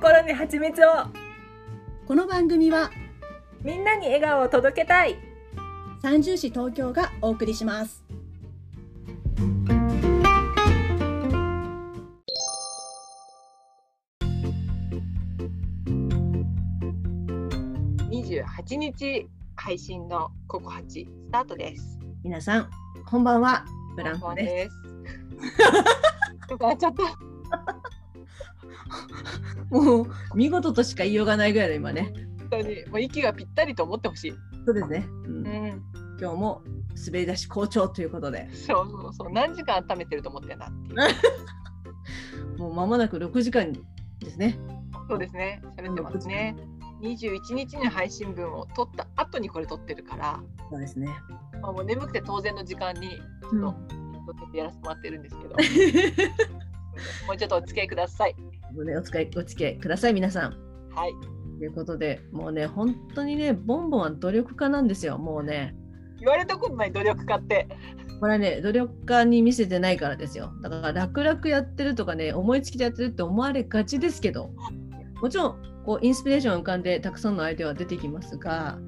心に蜂蜜を。この番組はみんなに笑顔を届けたい。三重市東京がお送りします。28日配信のココハチスタートです。皆さんこんばんは。ブランコです。ちゃった。もう見事としか言いようがないぐらいの今ね本当にもう息がぴったりと思ってほしい。そうですね、うんうん。今日も滑り出し好調ということでそうそうそう。何時間温めてると思ってんだっていう。もう間もなく6時間ですねそうですね。喋ってますね。21日に配信分を撮った後にこれ撮ってるから、そうですね、まあ、もう眠くて当然の時間にちうんょっと撮ってやらせてもらってるんですけど、もうちょっとお付き合いください。もうねお付き合いお付き合いください皆さんはい。ということでもうね本当にねボンボンは努力家なんですよもうね言われたことない努力家って。これはね努力家に見せてないからですよだから楽々やってるとかね思いつきでやってるって思われがちですけどもちろんこうインスピレーションが浮かんでたくさんのアイデアは出てきますが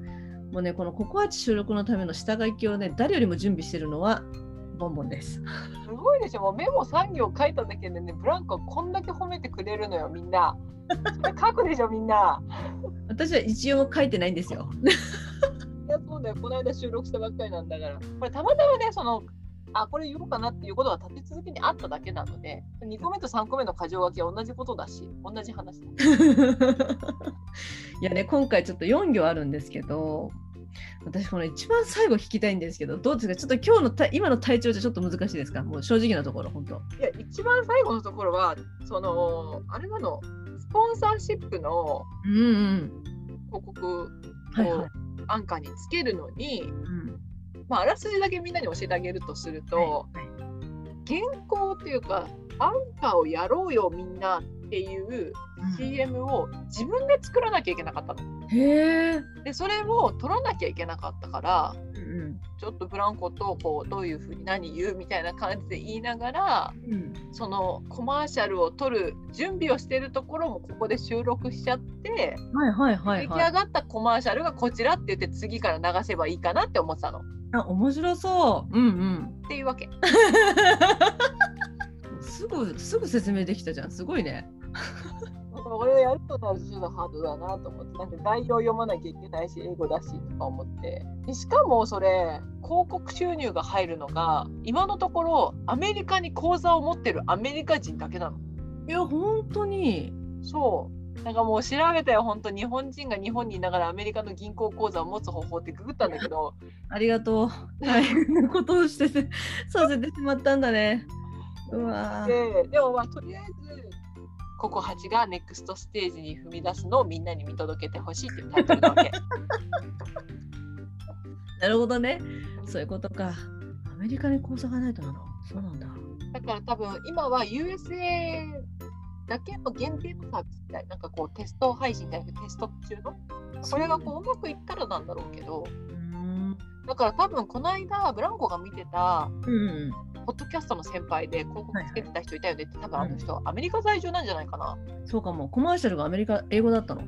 もうねこのココアチ収録のための下書きをね誰よりも準備してるのはボンボンです。すごいでしょ、もうメモ3行書いただけでね、ブランコこんだけ褒めてくれるのよ、みんな。書くでしょ、みんな。私は一応書いてないんですよ。いや、そうだよ、この間収録したばっかりなんだから。これたまたまね、その、あ、これ言おうかなっていうことが立て続けにあっただけなので、2個目と3個目の箇条書きは同じことだし、同じ話だ。いやね今回ちょっと4行あるんですけど私この一番最後聞きたいんですけどどうですか？ちょっと今日のた今の体調じゃちょっと難しいですか？もう正直なところ本当。いや、一番最後のところは、その、あれなの、スポンサーシップのうんうん。広告はいはいを。アンカーにつけるのに、うんまあ、あらすじだけみんなに教えてあげるとすると、はい原稿っていうかアンカーをやろうよみんなっていううん CM を自分で作らなきゃいけなかったの。へえ。でそれを取らなきゃいけなかったからうんちょっとブランコとこうどういうふうに何言うみたいな感じで言いながらうん。そのコマーシャルを撮る準備をしてるところもここで収録しちゃって、はいはいはいはい。出来上がったコマーシャルがこちらって言って次から流せばいいかなって思ってたの。っあ面白そう。うんうん。ていうわけ。すぐすぐ説明できたじゃん。すごいね。これをやるとなるとちょっとハードだなと思って。なんか概要読まなきゃいけないし英語だしとか思って。でしかもそれ広告収入が入るのが今のところアメリカに口座を持ってるアメリカ人だけなの。いや本当に。そう。なんかもう調べたよ。本当日本人が日本にいながらアメリカの銀行口座を持つ方法ってググったんだけど。ありがとう。大変なことをしててさせ てしまったんだね。うわー。ででもまあとりあえずココハチがネクストステージに踏み出すのをみんなに見届けてほしいっていうタイトルなわけ。なるほどね。そういうことか。アメリカに口座がないとなの。そうなんだ。だから多分今は USA だけの限定のサービスみたいな、なんかこうテスト配信じゃなくてテスト中の、これがこううまくいったらなんだろうけど、うん。だから多分この間ブランコが見てたうん。ポッドキャストの先輩で広告つけてた人いたよねって、多分あの人、アメリカ在住なんじゃないかな。そうかも。コマーシャルがアメリカ英語だったの。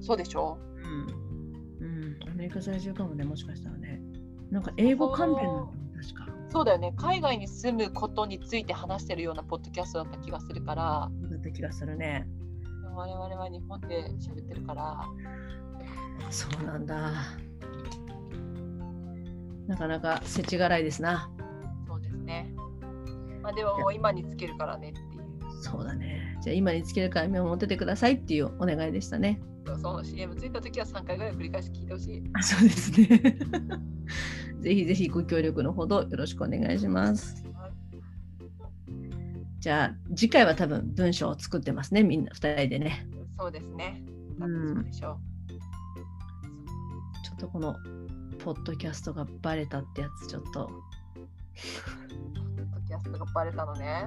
そうでしょ？うん。うん。アメリカ在住かもね、もしかしたらね。なんか英語関連なの確か。そうだよね。海外に住むことについて話してるようなポッドキャストだった気がするから、だった気がするね。我々は日本で喋ってるから、そうなんだ。なかなか世知辛いですな。そうですね。まあでももう今につけるからねっていう。そうだね。じゃあ今につけるから目を持っててくださいっていうお願いでしたね。その CM ついた時は3回ぐらい繰り返し聞いてほしい。あそうですね。ぜひぜひご協力のほどよろしくお願いします。じゃあ次回は多分文章を作ってますね、みんな2人でね。そうですね。うんそうでしょちょっとこのポッドキャストがバレたってやつちょっと。う。ポッドキャストがバレたのね。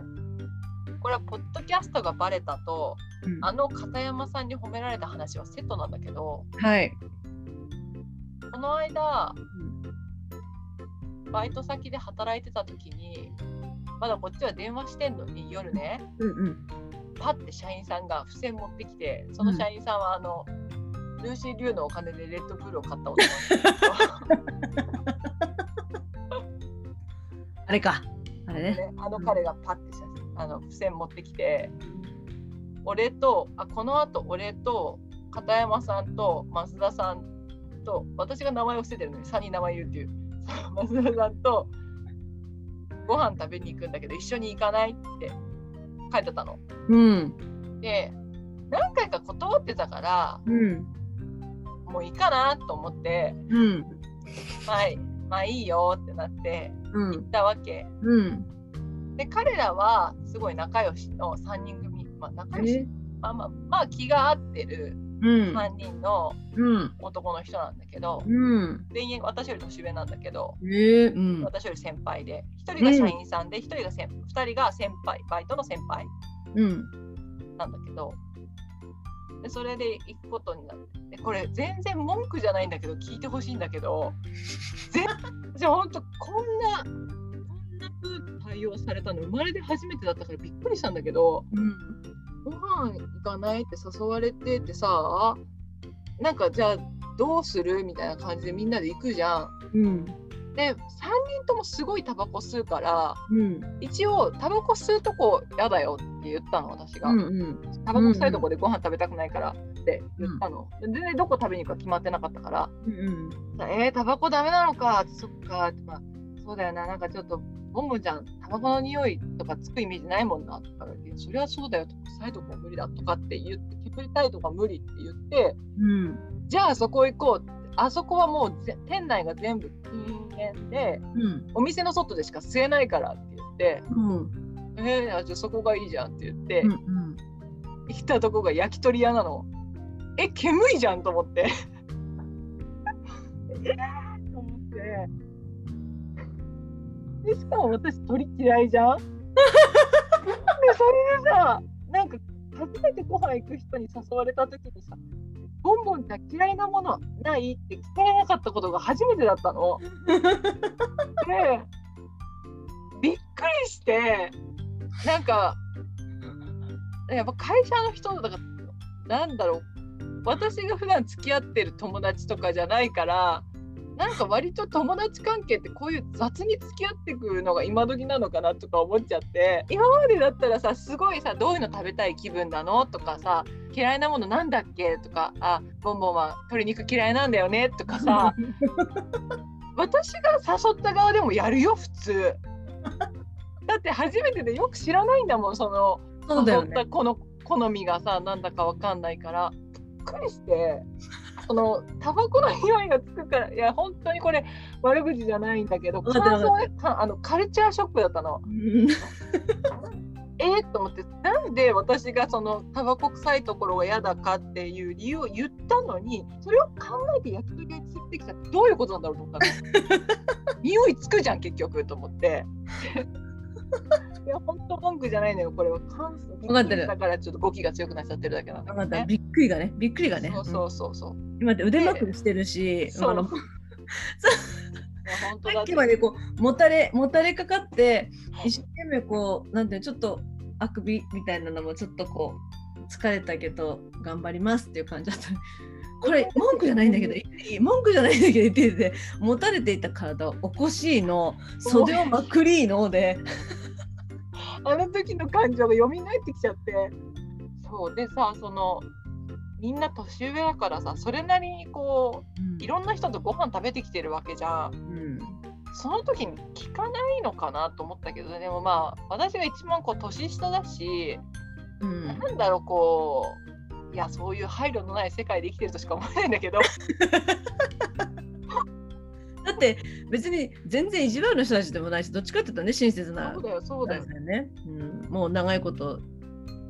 これはポッドキャストがバレたと、うんあの片山さんに褒められた話はセットなんだけど、はい。この間、バイト先で働いてた時に、まだこっちは電話してんのに夜ね、うんうん。パッて社員さんが付箋持ってきてその社員さんはあの、ルーシー・リュウのお金でレッドブルを買った男あれか。あれね。ね、あの彼がパッて写真あの付箋持ってきて俺とあこのあと俺と片山さんと増田さんと私が名前を捨ててるのに3人名前言うっていう 増田さんとご飯食べに行くんだけど一緒に行かないって書いてたの。うん。で何回か断ってたからうん。もういいかなと思ってうん。はいまあいいよってなってうん。行ったわけ。うん。で彼らはすごい仲良しの3人組、まあ、仲良しえ？まあまあまあ気が合ってるうん。3人のうん。男の人なんだけど、うん。全員私より年上なんだけど、ええうん。私より先輩で、1人が社員さんで、1人が先2人が先輩、バイトの先輩うん。なんだけど、でそれで行くことになって、でこれ全然文句じゃないんだけど、聞いてほしいんだけど、全じゃあ本当こんな、こんな風に対応されたの生まれて初めてだったからびっくりしたんだけど、うん。ご飯行かないって誘われててさなんかじゃあどうするみたいな感じでみんなで行くじゃん。うん。で3人ともすごいタバコ吸うからうん。一応タバコ吸うとこ嫌だよって言ったの私が。うん。うん。タバコ臭いとこでご飯食べたくないからって言ったの。で全然どこ食べに行くか決まってなかったからうん。えー、タバコダメなのかそっか、まあ、そうだよななんかちょっとボンボンちゃんタバコの匂いとかつくイメージないもんなとか言ってそりゃそうだよとか臭いとこは無理だとかって言って煙たいとか無理って言ってうん。じゃあそこ行こうってあそこはもうぜ店内が全部禁煙でうん。お店の外でしか吸えないからって言ってうん。えー、あじゃあそこがいいじゃんって言って、うん。行ったとこが焼き鳥屋なのえ煙いじゃんと思ってえー、と思ってでしかも私鳥嫌いじゃん？でそれでさなんか初めてご飯行く人に誘われた時にさ「ボンボンちゃん嫌いなものない?」って聞かれなかったことが初めてだったの。でびっくりしてなんかやっぱ会社の人だからなんだろう私が普段付き合ってる友達とかじゃないからなんか割と友達関係ってこういう雑に付き合ってくるのが今時なのかなとか思っちゃって今までだったらさすごいさどういうの食べたい気分なのとかさ嫌いなものなんだっけとかあボンボンは鶏肉嫌いなんだよねとかさ 私が誘った側でもやるよ普通だって初めてでよく知らないんだもんそのそうだよね誘った。この好みがさなんだかわかんないからくりしてそのタバコの匂いがつくからいや本当にこれ悪口じゃないんだけど感想ねかあのカルチャーショックだったの。うん。えー、と思ってなんで私がそのタバコ臭いところが嫌だかっていう理由を言ったのにそれを考えて焼き鳥屋に連れてきたってどういうことなんだろうと思ったの。匂いつくじゃん結局と思って いや本当文句じゃないのよこれは。関数だからちょっと語気が強くなっちゃってるだけなんだけどね。びっくりがね、びっくりがね。そうそうそうそう。今って腕まくりしてるし、そう。さっきまでこうもたれもたれかかってはい。一生懸命こうなんていうのちょっとあくびみたいなのもちょっとこう疲れたけど頑張りますっていう感じだった。これ文句じゃないんだけどいい文句じゃないんだけど言ってて持たれていた体を起こしいの袖をまくりので。あの時の感情が蘇ってきちゃって。そう。でさそのみんな年上だからさそれなりにこういろんな人とご飯食べてきてるわけじゃん。うん。その時に聞かないのかなと思ったけどでもまあ私が一番こう年下だし、うん。なんだろうこういやそういう配慮のない世界で生きてるとしか思えないんだけど だって別に全然意地悪な人たちでもないしどっちかっていうとね親切なそうだよそうだよね、うん、もう長いこと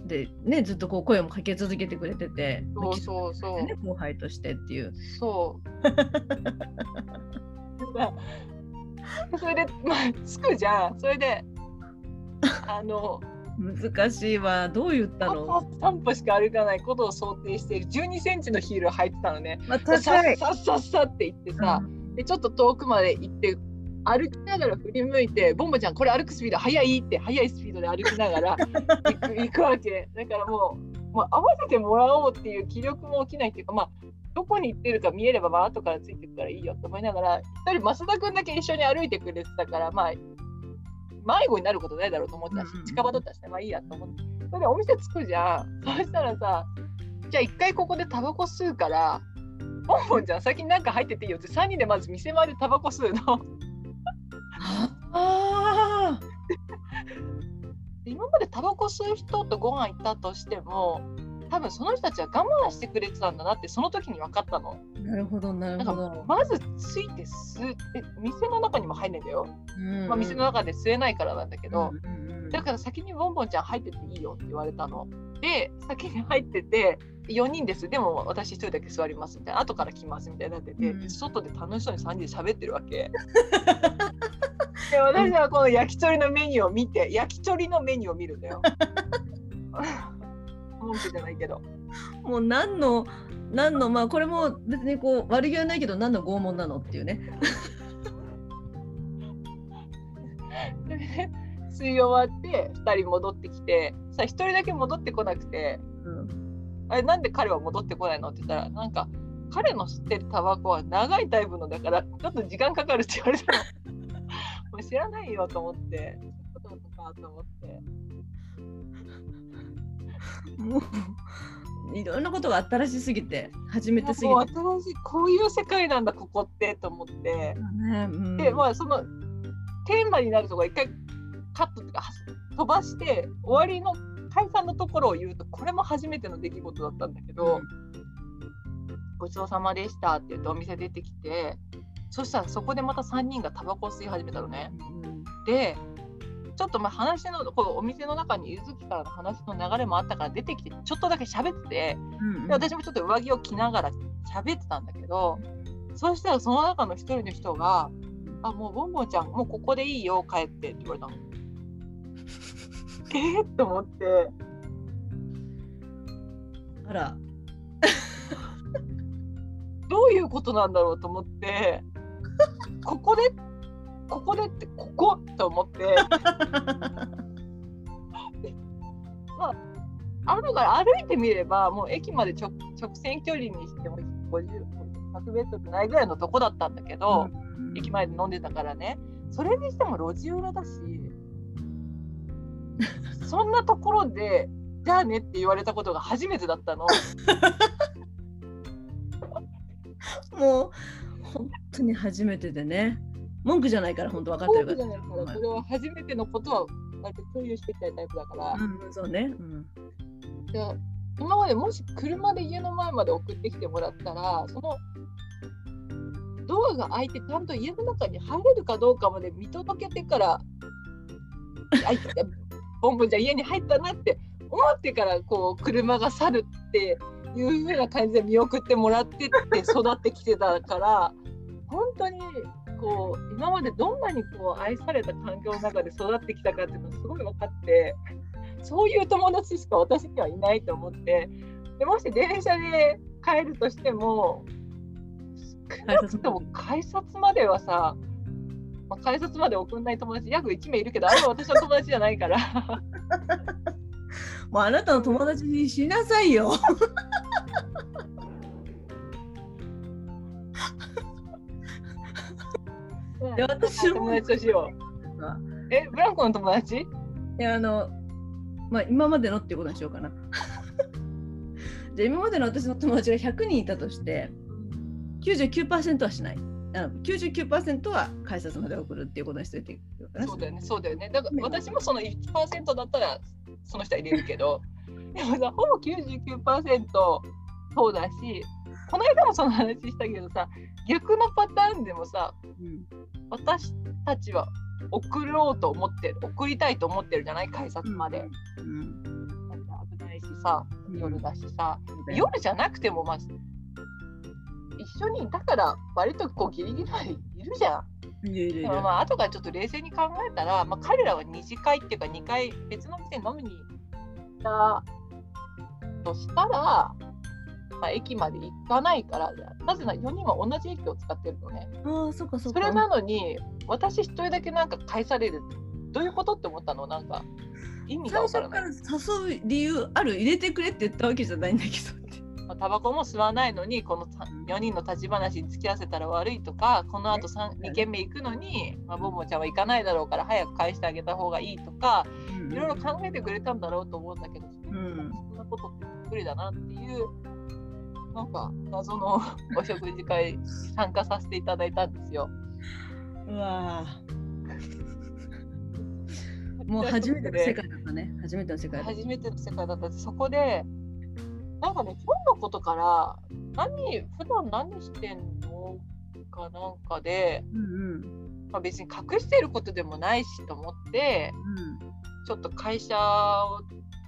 でねずっとこう声もかけ続けてくれててそうそうそうね、後輩としてっていう。そう。それで、まあ、つくじゃん。それで、あの、難しいわ。どう言ったの、3歩しか歩かないことを想定している12センチのヒールを履いてたのね。まあ、でさ。っさっさっさって言ってさ、でちょっと遠くまで行って歩きながら振り向いて、ボンボちゃん、これ歩くスピード速いって、速いスピードで歩きながら 行く行くわけ。だからもう、もう合わせてもらおうっていう気力も起きないっていうか、まあ、どこに行ってるか見えれば、まあ後からついてくからいいよと思いながら、一人、増田君だけ一緒に歩いてくれてたから、まあ、迷子になることないだろうと思ったし近場だったしね、まあいいやと思って。それでお店着くじゃん。そしたらさ、じゃあ一回ここでタバコ吸うから、ボンボンちゃん先になんか入ってていいよって3人でまず店前でタバコ吸うの。あ今までタバコ吸う人とご飯行ったとしても多分その人たちは我慢してくれてたんだなってその時に分かったの。あ、なるほど、なるほど。まずついて吸うえ店の中にも入んないんだよ、うんまあ、店の中で吸えないからなんだけど、うんうんうんだから先にボンボンちゃん入ってていいよって言われたの。で先に入ってて4人ですでも私1人だけ座りますみたいな後から来ますみたいになってて、うん外で楽しそうに3人で喋ってるわけ。で私はこの焼き鳥のメニューを見て焼き鳥のメニューを見るんだよ。文句じゃないけど。もう何の何のまあこれも別にこう悪気はないけど何の拷問なのっていうね。で吸い終わって2人戻ってきてさ1人だけ戻ってこなくてうんあれなんで彼は戻ってこないのって言ったらなんか彼の吸ってるタバコは長いタイプのだからちょっと時間かかるって言われたの。もう知らないよと思ってそういうことなのかと思って。もういろんなことが新しすぎて初めてすぎて。新しいこういう世界なんだここってと思って。ねうんでまあそのテーマになるところ一回カットっていうかは飛ばして終わりの解散のところを言うとこれも初めての出来事だったんだけど、ごちそうさまでしたって言ってお店出てきてそしたらそこでまた3人がタバコを吸い始めたのね。うんでちょっとまあ話のこのお店の中にゆずきからの話の流れもあったから出てきてちょっとだけ喋っててうんで私もちょっと上着を着ながら喋ってたんだけどそうしたらその中の一人の人が「あもうボンボンちゃんもうここでいいよ帰って」って言われたの。えー、と思って。あら。どういうことなんだろうと思って。ここでここでってここと思って。後から歩いてみればもう駅まで直直線距離にしても50 100メートルないぐらいのとこだったんだけど、駅前で飲んでたからね。それにしても路地裏だしそんなところでじゃあねって言われたことが初めてだったの。もう本当に初めてでね文句じゃないから本当分かってるから。そうじゃないからそれは初めてのことは割と共有していきたいタイプだから、うんそうね、うん。で今までもし車で家の前まで送ってきてもらったらそのドアが開いてちゃんと家の中に入れるかどうかまで見届けてからあいボンボンじゃん家に入ったなって思ってからこう車が去るっていう風な感じで見送ってもらってって育ってきてたから本当にこう今までどんなにこう愛された環境の中で育ってきたかっていうのがすごい分かってそういう友達しか私にはいないと思ってでもし電車で帰るとしても少なくとも改札まではさ、まあ、改札まで送んない友達約1名いるけどあれは私の友達じゃないから もうあなたの友達にしなさいよ。で私も友達としようえブランコの友達？いやあのまあ今までのっていうことにしようかな。じゃあ今までの私の友達が100人いたとして99%はしない。あの99%は改札まで送るっていうことにしていいかな。そうだよね、そうだよね。だから私もその1%だったらその人は入れるけど、でもさ、ほぼ99%そうだし、この間もその話したけどさ、逆のパターンでもさ、うん。私たちは送ろうと思ってる、送りたいと思ってるじゃない、改札まで。うん。なんか危ないしさ、夜だしさ、うん夜じゃなくても、まあ、一緒にいたから割とこうギリギリまでいるじゃん。でもまあ後からちょっと冷静に考えたら、まあ、彼らは二次会っていうか2回別の店に飲みに行ったとしたらまあ、駅まで行かないからなぜなら4人は同じ駅を使ってるのね。ああそっかそっか。それなのに私一人だけなんか返される。どういうことって思ったの？なんか意味が最わから初ない。から誘う理由ある？入れてくれって言ったわけじゃないんだけど。タバコも吸わないのにこの4人の立ち話に付き合わせたら悪いとかこのあと2軒目行くのに、まあ、ボンボンちゃんは行かないだろうから早く返してあげた方がいいとかいろいろ考えてくれたんだろうと思うんだけど、ん。そんなことって無理だなっていうなんか謎のお食事会に参加させていただいたんですよ。うわー。もう初めての世界だったね。初めての世界初めての世界だった。そこでなんかね今日のことから何普段何してんのかなんかで、うんまあ、別に隠してることでもないしと思ってうん。ちょっと会社を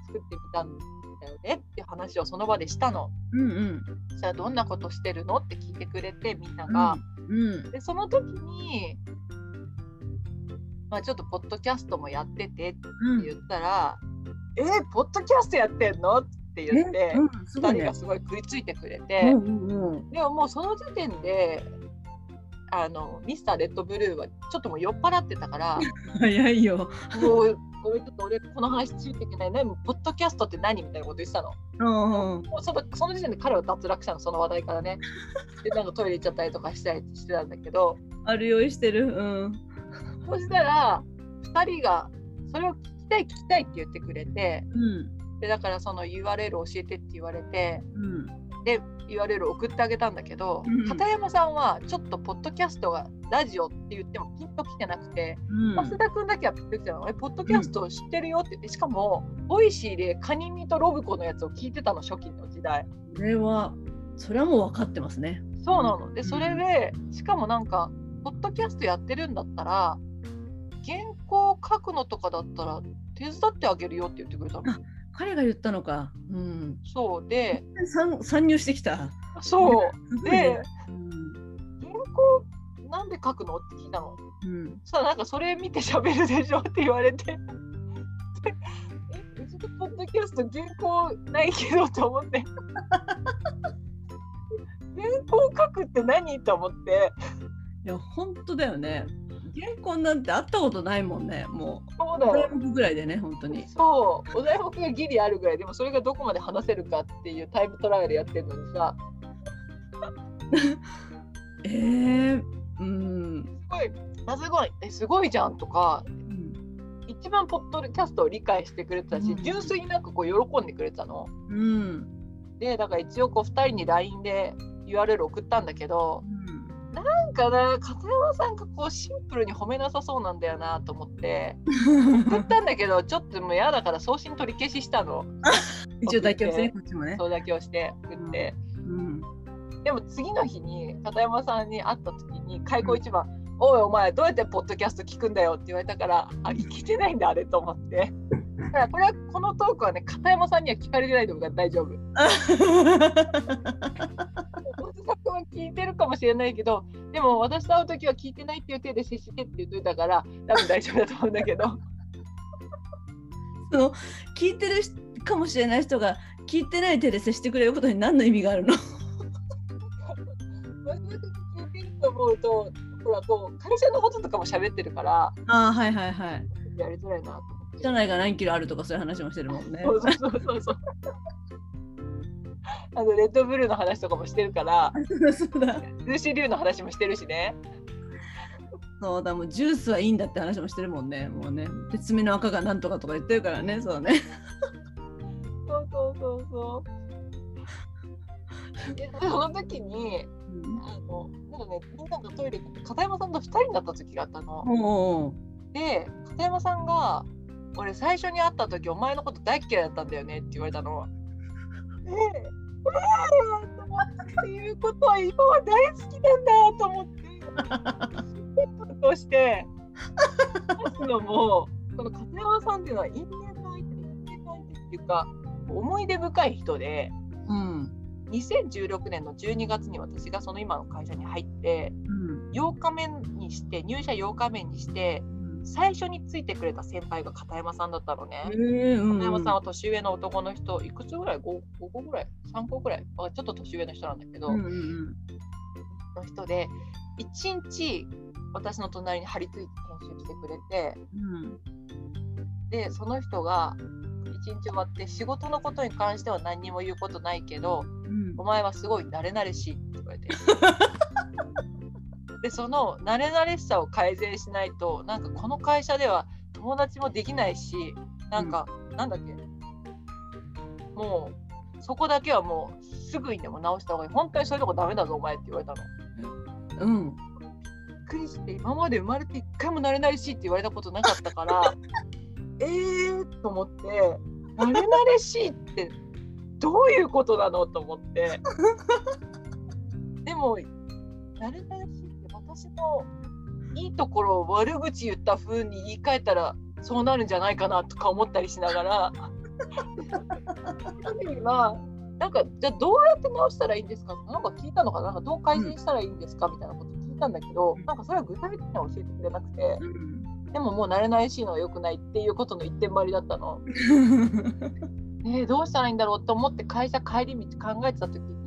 作ってみたんだよねって話をその場でしたの。うんうんそしたらどんなことしてるのって聞いてくれてみんなが。うんでその時に、まあ、ちょっとポッドキャストもやっててってうん言ったら「えー、ポッドキャストやってんの?」って言って、ねうんすごい2人ねがすごい食いついてくれうて、んうんうんでももうその時点であのミスターレッドブルーはちょっともう酔っ払ってたから 早いよもうごめんちょっと俺この話ついていけない何ポッドキャストって何みたいなこと言ってたの。うんうん。もうそのその時点で彼は脱落したのその話題からね。でなんかトイレ行っちゃったりとかしたりしてたんだけど。ある用意してる。うん。そしたら2人がそれを聞きたい聞きたいって言ってくれて。うん。でだからその URL 教えてって言われて。うん。で URL 送ってあげたんだけど、うん片山さんはちょっとポッドキャストがラジオって言ってもピンときてなくて、うん増田君だけはピンときてたの。えポッドキャスト知ってるよって言ってしかもボイシーでカニミとロブコのやつを聞いてたの初期の時代。これはそれはもう分かってますねそうなの。でうんそれでしかもなんかポッドキャストやってるんだったら原稿書くのとかだったら手伝ってあげるよって言ってくれたの。彼が言ったのか。うん。そう。で参参入してきた。そう。でね原稿なんで書くの？って聞いたの。うん。そしたらなんかそれ見て喋るでしょって言われて。で えうちのポッドキャスト原稿ないけどと思って。原稿書くって何？と思って。いや本当だよね原稿なんて会ったことないもんね。もそうだ。よう大。学ぐらいでね本当に。そう、お題目がギリあるぐらい、でもそれがどこまで話せるかっていうタイムトライアルやってるのにさ、えー、うん。すごい、あすごい、えすごいじゃんとか、うん。一番ポッドキャストを理解してくれてたし、うん。純粋になんかこう喜んでくれてたの。うん。で、だから一応こう2人に LINE で URL 送ったんだけど、なんかな、片山さんがこうシンプルに褒めなさそうなんだよなと思って、送ったんだけど、ちょっともう嫌だから送信取り消ししたの。一応妥協して。ねこっちもね。そうだけをして送って。うん。でも次の日に片山さんに会った時に開口一番「おいお前どうやってポッドキャスト聞くんだよ」って言われたから「あ聞けてないんだあれ」と思って。だからこれはこのトークはね片山さんには聞かれてないと思うから大丈夫 大津さんは聞いてるかもしれないけどでも私と会う時は聞いてないっていう手で接してって言っといたから多分大丈夫だと思うんだけど その聞いてる人かもしれない人が聞いてない手で接してくれることに何の意味があるの？聞いてると思うとほらこう会社のこととかも喋ってるからああはいはいはいやりづらいなと思って。社内が何キロあるとかそういう話もしてるもんねそうそうそうそう。あのレッドブルーの話とかもしてるから、そうだルーシー・リュウの話もしてるしね。そうだもうジュースはいいんだって話もしてるもんねもうね別名の赤がなんとかとか言ってるからねそうねそうそうそうそう。でその時にあのなんかねみんながトイレ片山さんと2人になった時があったの。おおで片山さんが「俺最初に会った時お前のこと大っ嫌いだったんだよね」って言われたの。でってっていうことは今は大好きなんだと思って。として話すのもこの片山さんっていうのは因縁の相手で因縁の相手っていうか思い出深い人でうん2016年の12月に私がその今の会社に入ってうん8日目にして入社8日目にして最初についてくれた先輩が片山さんだったのね。えーうん片山さんは年上の男の人、いくつぐらい？5, ?5 個ぐらい ?3 個ぐらい？あちょっと年上の人なんだけど、うんうんの人で、1日私の隣に張り付いて研修してくれて、うんで、その人が1日終わって仕事のことに関しては何にも言うことないけど、うんお前はすごい慣れ慣れしいって言われて。でその慣れ慣れしさを改善しないとなんかこの会社では友達もできないしなんか、なんだっけ？もうそこだけはもうすぐにでも直した方がいい。本当にそういうとこダメだぞお前って言われたの。うん。びっくりして今まで生まれて一回も慣れ慣れしいって言われたことなかったから えーと思って慣れ慣れしいってどういうことなのと思って。でも慣れ慣れし私のいいところを悪口言った風に言い換えたらそうなるんじゃないかなとか思ったりしながら。今 なんかじゃあどうやって直したらいいんですか？なんか聞いたのかな？なんかどう改善したらいいんですか？みたいなこと聞いたんだけど、うん。なんかそれは具体的には教えてくれなくて、うん。でももう慣れないしいのは良くないっていうことの一点張りだったの。ね えどうしたらいいんだろうと思って会社帰り道考えてた時にうん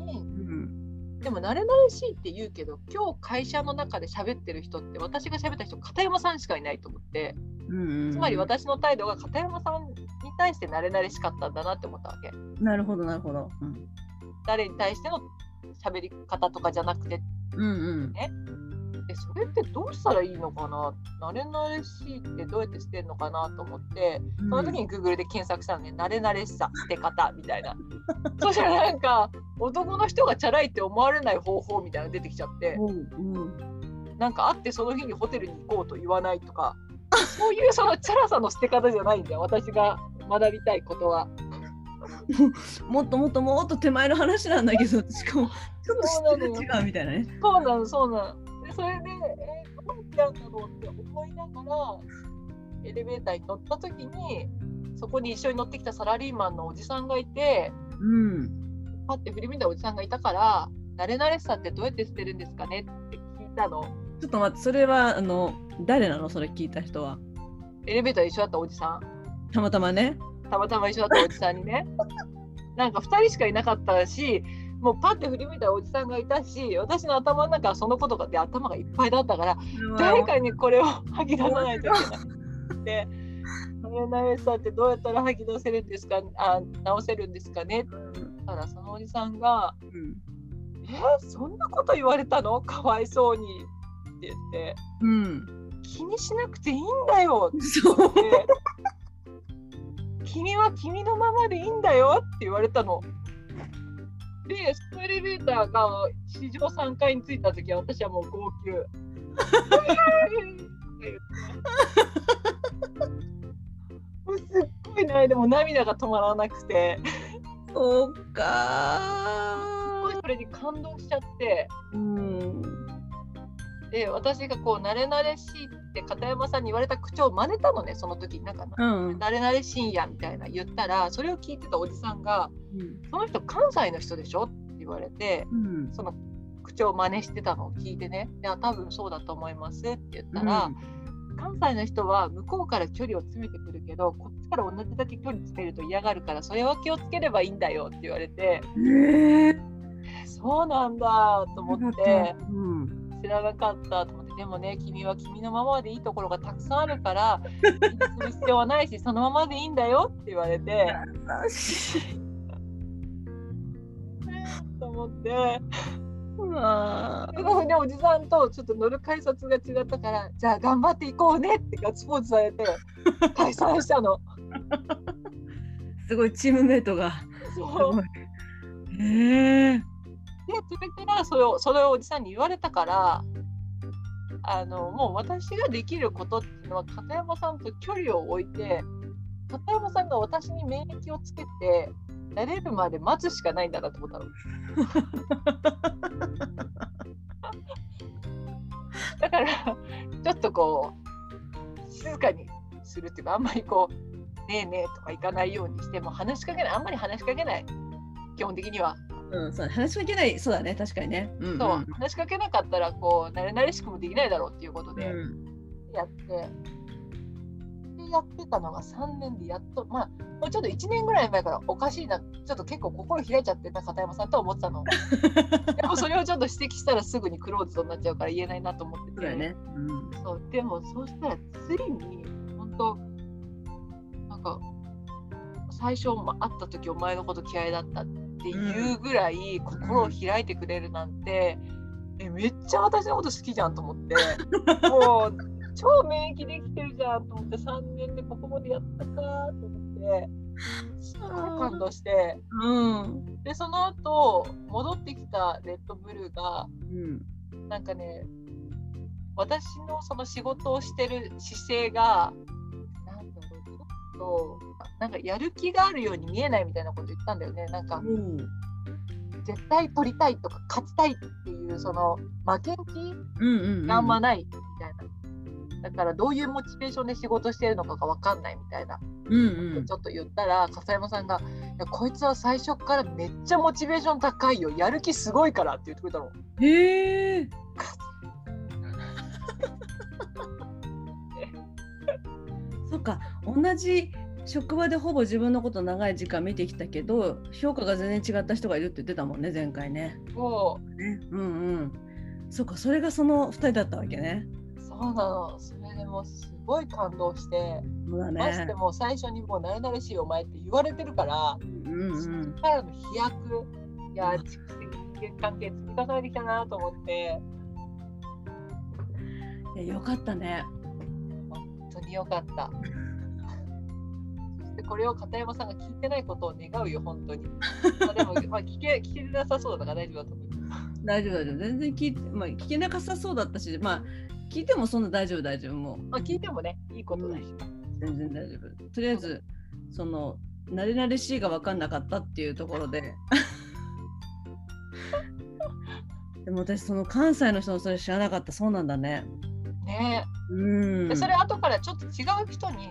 でも慣れ慣れしいって言うけど今日会社の中で喋ってる人って私が喋った人片山さんしかいないと思ってうんつまり私の態度が片山さんに対して慣れ慣れしかったんだなって思ったわけ。なるほどなるほど。うん。誰に対しての喋り方とかじゃなくてうんうんでそれってどうしたらいいのかな？慣れ慣れしいってどうやって捨てるのかなと思ってその時に Google で検索したのね、慣れ慣れしさ捨て方みたいな。そしたらなんか男の人がチャラいって思われない方法みたいなの出てきちゃって。うんうん。なんか会ってその日にホテルに行こうと言わないとか。そういうそのチャラさの捨て方じゃないんだよ。私が学びたいことは。もっともっともっと手前の話なんだけどしかもちょっとそうなのよ質が違うみたいなね。そうなのそうなの。でそれで、えー、どうやってやるんだろうって思いながらエレベーターに乗った時にそこに一緒に乗ってきたサラリーマンのおじさんがいてうんパッて振り向いたおじさんがいたから「慣れ慣れしさってどうやって捨てるんですかね?」って聞いたの。ちょっと待ってそれはあの誰なの？それ聞いた人は。エレベーター一緒だったおじさんたまたまね。たまたま一緒だったおじさんにねなんか2人しかいなかったしもうパッて振り向いたおじさんがいたし私の頭の中はそのことがで頭がいっぱいだったから誰かにこれを吐き出さないといけない。で、慣れ慣れしさってどうやったら吐き出せるんですか？あ直せるんですかね？って言ったらそのおじさんがうん「え？そんなこと言われたの？かわいそうに」って言ってうん。「気にしなくていいんだよ」って。言って「君は君のままでいいんだよ」って言われたの。で、そのエレベーターが地上3階に着いた時は私はもう号泣。も うすっごい泣いてもう涙が止まらなくて、そうすかごいそれに感動しちゃって、うん。で、私がこう、慣れ慣れしいって片山さんに言われた口調を真似たのね、その時になんか、うん。慣れ慣れしいんやみたいな言ったら、それを聞いてたおじさんが、その人関西の人でしょって言われて、うん。その口調を真似してたのを聞いてね、いや、多分そうだと思いますって言ったら、関西の人は向こうから距離を詰めてくるけど、こっちから同じだけ距離詰めると嫌がるから、それは気をつければいいんだよって言われて、へえ。そうなんだと思って、うん。知らなかったと思って、でもね、君は君のままでいいところがたくさんあるから、気にする必要はないし、そのままでいいんだよって言われて、優しい。と思って。うわで5分でおじさんとちょっと乗る改札が違ったからじゃあ頑張っていこうねってガッツポーズされて解散したの。すごいチームメイトが。すそう。へえ。でそれからそれをそれをおじさんに言われたからあのもう私ができることっていうのは片山さんと距離を置いて片山さんが私に免疫をつけて慣れるまで待つしかないんだなと思ったの。だからちょっとこう静かにするっていうかあんまりこう「ねえねえ」とか行かないようにしても話しかけないあんまり話しかけない基本的には。うん、そう話しかけない、そうだね、確かにね。うん、そう話しかけなかったらこう慣れ慣れしくもできないだろうっていうことでうん。やって、でやってたのが3年でやっとまあもうちょっと1年ぐらい前からおかしいなちょっと結構心開いちゃってた片山さんとは思ってたの でもそれをちょっと指摘したらすぐにクローズドになっちゃうから言えないなと思っててね。うんそうでもそうしたらついに本当なんか最初ま会った時お前のこと嫌いだったっていうぐらい心を開いてくれるなんて、えめっちゃ私のこと好きじゃんと思って。もう超免疫できてるじゃんと思って3年でここまでやったかと思ってすごい感動して。うん。でその後戻ってきたレッドブルーがうん。なんかね、私のその仕事をしてる姿勢が、なんだろう、ちょっと、なんかやる気があるように見えないみたいなこと言ったんだよね。なんか、絶対取りたいとか勝ちたいっていう、その負けん気うんうんがあんまないみたいな。だからどういうモチベーションで仕事してるのかが分かんないみたいなうんうんちょっと言ったら笠山さんが「いやこいつは最初からめっちゃモチベーション高いよやる気すごいから」って言ってくれたの。へえ。そっか同じ職場でほぼ自分のこと長い時間見てきたけど評価が全然違った人がいるって言ってたもんね前回ね。もねうんうん。そっかそれがその2人だったわけね。うそうなのそれでもうすごい感動して、そうだましてね。もう最初にもう慣れ慣れしいお前って言われてるから、うんうんそこ。からの飛躍いや蓄積関係積み重ねてきたなと思っていやよかったね。本当によかった。これを片山さんが聞いてないことを願うよ本当に。まあでも、まあ、聞け聞けなさそうだから大丈夫だと思う。大丈夫大丈夫全然聞いて、まあ、聞けなかさそうだったしまあ聞いてもそんな大丈夫大丈夫もうまあ、聞いてもねいいことだし。全然大丈夫。とりあえずその慣れ慣れしいが分かんなかったっていうところで。でも私その関西の人のそれ知らなかったそうなんだね。ねうん。でそれ後からちょっと違う人に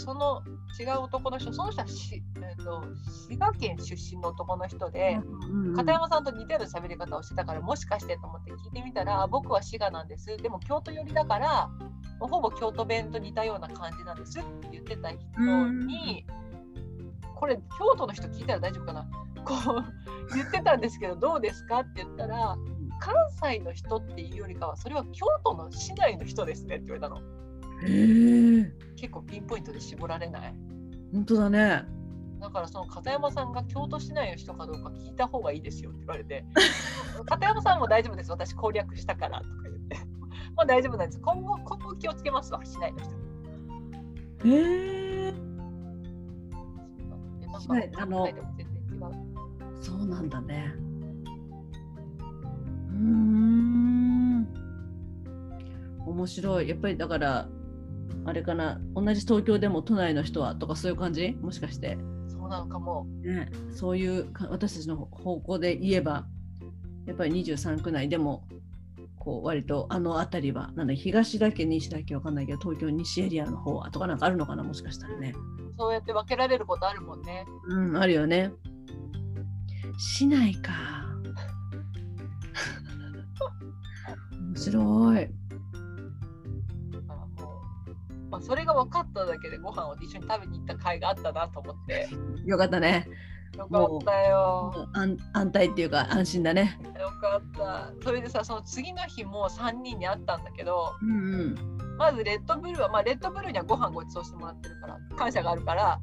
その違う男の人その人はし、えー、と滋賀県出身の男の人で、うん片山さんと似たような喋り方をしてたからもしかしてと思って聞いてみたらあ僕は滋賀なんです。でも京都寄りだからもうほぼ京都弁と似たような感じなんです。って言ってた人に、これ京都の人聞いたら大丈夫かな？こう言ってたんですけどどうですか？って言ったら関西の人っていうよりかはそれは京都の市内の人ですねって言われたの結構ピンポイントで絞られない？本当だね。だからその片山さんが京都市内の人かどうか聞いた方がいいですよって言われて 片山さんも大丈夫です私攻略したからとか言って もう大丈夫なんです今後今後気をつけますわ市内の人へえでなん市内かあの関西でも全然違うそうなんだね。うーん。面白い。やっぱりだからあれかな？同じ東京でも都内の人はとかそういう感じ？もしかして。そうなのかもね、そういうか私たちの方向で言えばやっぱり23区内でもこう割とあの辺りはなんだ東だけ西だけわかんないけど東京西エリアの方はとかなんかあるのかな？もしかしたらね。そうやって分けられることあるもんねうんあるよね。市内か。面白い。まあ、それが分かっただけでご飯を一緒に食べに行った甲斐があったなと思って よかったね。よかったよ安安泰っていうか安心だね。よかったそれでさその次の日も3人に会ったんだけどうんうん。まずレッドブルーは、まあ、レッドブルーにはご飯ごちそうしてもらってるから感謝があるから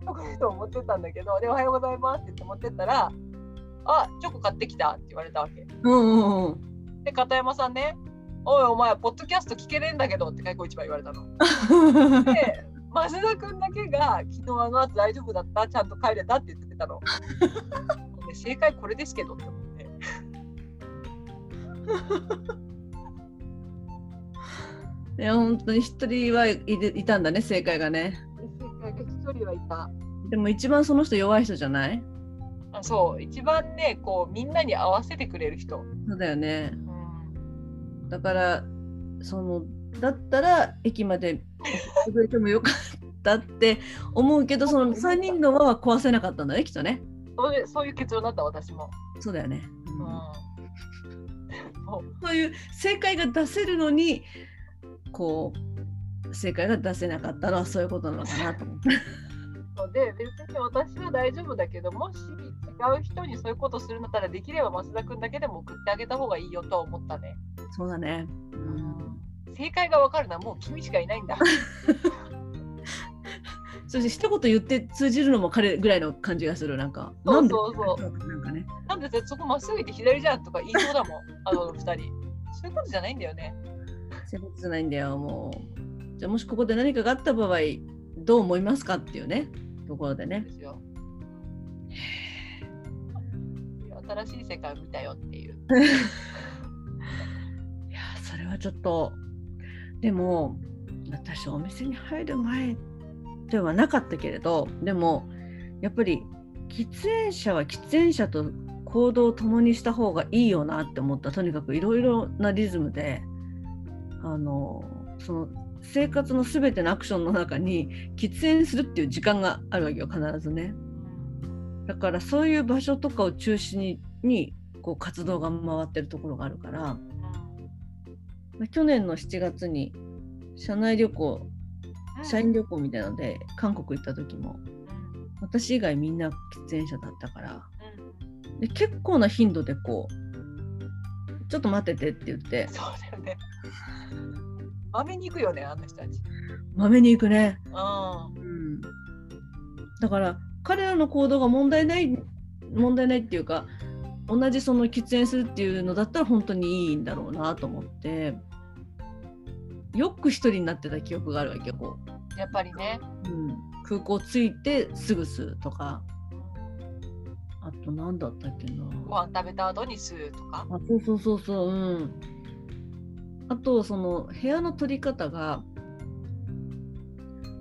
チョコレートを持ってったんだけどでおはようございますって言って持ってったらあチョコ買ってきたって言われたわけうんうんうん。で片山さんねおいお前ポッドキャスト聞けねえんだけどって開口一番言われたの で増田君だけが昨日あの後大丈夫だった？ちゃんと帰れたって言ってたので正解これですけどって思って いや本当に一人はいていたんだね正解がね。正解が一人はいたでも一番その人弱い人じゃないあそう一番ねこうみんなに合わせてくれる人、そうだよね。うん、だからそのだったら駅まで送ってくれてもよかったって思うけどその3人の輪は壊せなかったんだねきっとね。そういうそういう結論だった私も、そうだよね。うん、そういう正解が出せるのにこう正解が出せなかったのはそういうことなのかなと思って。ので別に私は大丈夫だけどもし違う人にそういうことするんだったらできれば増田君だけでも送ってあげた方がいいよとは思ったね。そうだね。うん正解が分かるのはもう君しかいないんだ。そして一言言って通じるのも彼ぐらいの感じがするなんか。そうそうそうなんかね。なんでそこまっすぐ行って左じゃんとか言いそうだもん、あの2人。そういうことじゃないんだよね。そういうことじゃないんだよもう。じゃあもしここで何かがあった場合どう思いますかっていうねところでねで。すよ。新しい世界を見たよっていう。はちょっとでも私お店に入る前ではなかったけれどでもやっぱり喫煙者は喫煙者と行動を共にした方がいいよなって思ったとにかくいろいろなリズムであのその生活の全てのアクションの中に喫煙するっていう時間があるわけよ必ずね。だからそういう場所とかを中心にこう活動が回ってるところがあるから、去年の7月に社内旅行社員旅行みたいなので韓国行った時も私以外みんな喫煙者だったから。で結構な頻度でこうちょっと待っててって言って。そうだよね。まめに行くよね、あの人たち。まめに行くね、ううん、だから彼らの行動が問題ない問題ないっていうか同じその喫煙するっていうのだったら本当にいいんだろうなと思って。よく一人になってた記憶があるわけよこん、やっぱりね。う、うん、空港着いてすぐ吸うとか。あと何だったっけな。ご飯食べた後に吸うとか。あそうそうそうそううん。あとその部屋の取り方が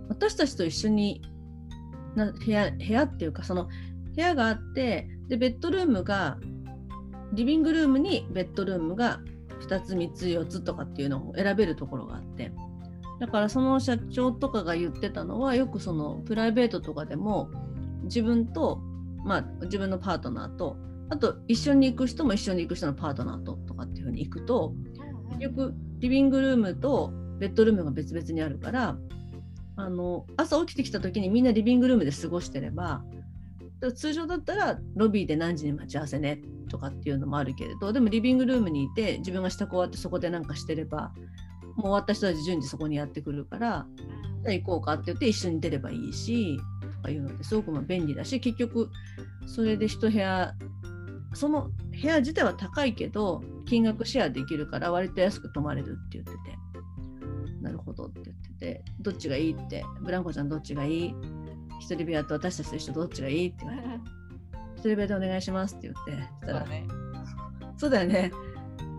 私たちと一緒にな部屋部屋っていうかその部屋があってでベッドルームがリビングルームにベッドルームが2つ3つ4つとかっていうのを選べるところがあってだからその社長とかが言ってたのはよくそのプライベートとかでも自分とまあ自分のパートナーとあと一緒に行く人も一緒に行く人のパートナーととかっていうふうに行くと結局リビングルームとベッドルームが別々にあるからあの朝起きてきた時にみんなリビングルームで過ごしてれば通常だったらロビーで何時に待ち合わせねとかっていうのもあるけれどでもリビングルームにいて自分が支度終わってそこで何かしてればもう終わった人たち順次そこにやってくるからじゃあ行こうかって言って一緒に出ればいいしとかいうのですごくまあ便利だし結局それで一部屋その部屋自体は高いけど金額シェアできるから割と安く泊まれるって言っててなるほどって言っててどっちがいいってブランコちゃんどっちがいい？一人部屋と私たちと一緒どっちがいい？って言われて一人部屋でお願いしますって言ってそしたらそうだね。そうだよね。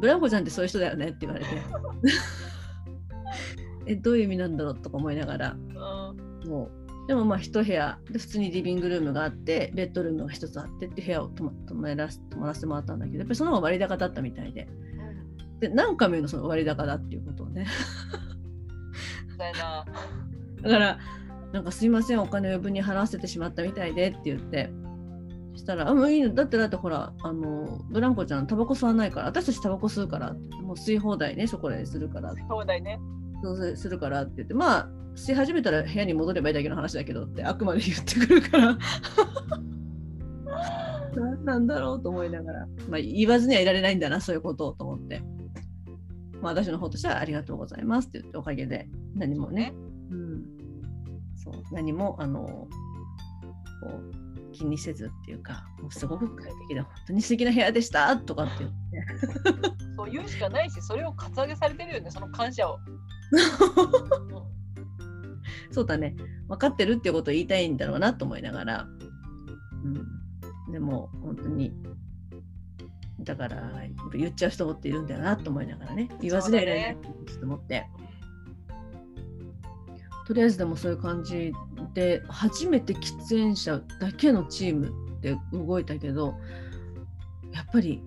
ブランコちゃんってそういう人だよねって言われて。え、どういう意味なんだろう？とか思いながら、うん。もう、でもまあ一部屋で普通にリビングルームがあって、ベッドルームが一つあってって部屋を泊ま泊まらせ泊まらせてもらったんだけど、やっぱりその方が割高だったみたいで。で、何回も言うの、その割高だっていうことをね。だから、なんかすいません、お金を余分に払わせてしまったみたいでって言って、そしたら、あ、もういいの、だってだってほら、あの、ブランコちゃん、タバコ吸わないから、私たちタバコ吸うから、もう吸い放題ね、そこでするから、そうだよね。そうするからって言って、まあ、吸い始めたら部屋に戻ればいいだけの話だけどって、あくまで言ってくるから。何なんだろうと思いながら、まあ、言わずにはいられないんだな、そういうことをと思って。まあ、私の方としてはありがとうございますって言って、おかげで何もね、うん、そう何もあのこう気にせずっていうか、もうすごく快適で、本当に素敵な部屋でしたとかって言って。そう言うしかないし、それをカツアゲされてるよね、その感謝を。そうだね、分かってるっていうことを言いたいんだろうなと思いながら、うん、でも本当に、だから言っちゃう人っているんだよなと思いながらね、言わずにはいないと思って、とりあえずでもそういう感じで、初めて喫煙者だけのチームで動いたけど、やっぱり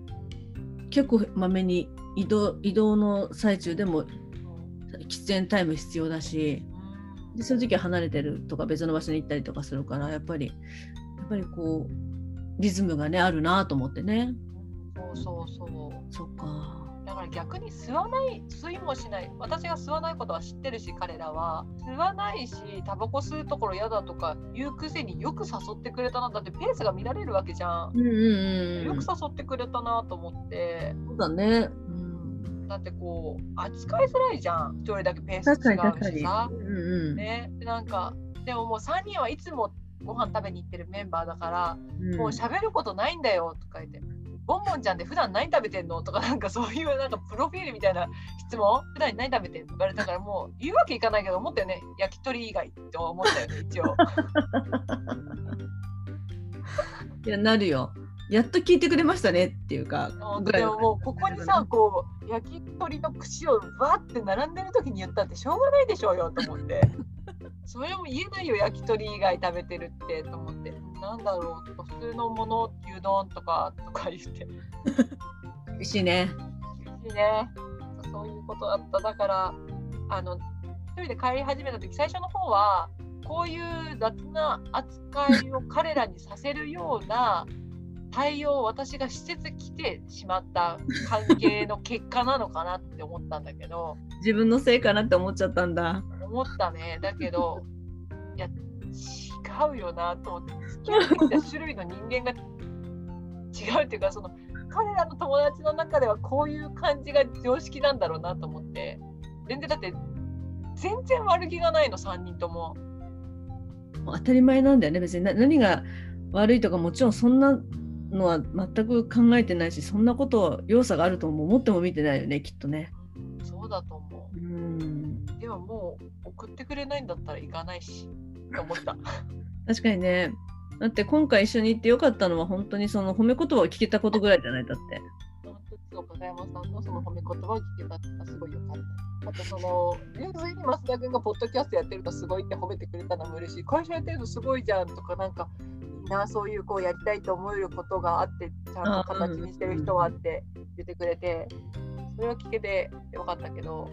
結構まめに移動移動の最中でも喫煙タイム必要だし、でそういう時は離れてるとか別の場所に行ったりとかするからやっぱりやっぱりこうリズムがねあるなと思ってねそうそうそう。そっかだから逆に吸わない吸いもしない私が吸わないことは知ってるし彼らは吸わないしタバコ吸うところ嫌だとか言うくせによく誘ってくれたなだってペースが乱れるわけじゃん、うんうんうん。よく誘ってくれたなと思ってそうだね。うん、だってこう扱いづらいじゃん一人だけペース確違う。しさうんうん。ねでなんかでももう3人はいつもご飯食べに行ってるメンバーだから、うんもう喋ることないんだよとか言って。ボンボンちゃんって普段何食べてんの？とかなんかそういうなんかプロフィールみたいな質問普段何食べてんの？とか言われたからもう言うわけいかないけど思ったよね。焼き鳥以外って思ったよね 一応。いやなるよ。やっと聞いてくれましたねっていうかでももうここにさこう焼き鳥の串をわって並んでる時に言ったってしょうがないでしょうよと思って。それも言えないよ焼き鳥以外食べてるってと思ってなんだろうとか普通のもの牛丼とかとか言って。美味しいね。しいね。そういうことだった。だからあの一人で帰り始めた時最初の方はこういう雑な扱いを彼らにさせるような対応を私が施設来てしまった関係の結果なのかなって思ったんだけど。自分のせいかなって思っちゃったんだ。思ったね。だけどいや違うよなと思って付き合ってきた種類の人間が違うっていうかその彼らの友達の中ではこういう感じが常識なんだろうなと思って全然だって全然悪気がないの3人とも当たり前なんだよね別に何が悪いとかもちろんそんなのは全く考えてないしそんなこと要素があるとも思っても見てないよねきっとね。そうだと思ううんでももう送ってくれないんだったら行かないしと思った確かにねだって今回一緒に行ってよかったのは本当にその褒め言葉を聞けたことぐらいじゃないだって。本当そう片山さんのその褒め言葉を聞けたのがすごい良かった。あとその純粋に増田君がポッドキャストやってるとすごいって褒めてくれたのも嬉しい。会社やってるとすごいじゃんとかなんかいいなそういうこうやりたいと思えることがあってちゃんと形にしてる人はって言ってくれてそれは聞けてよかったけど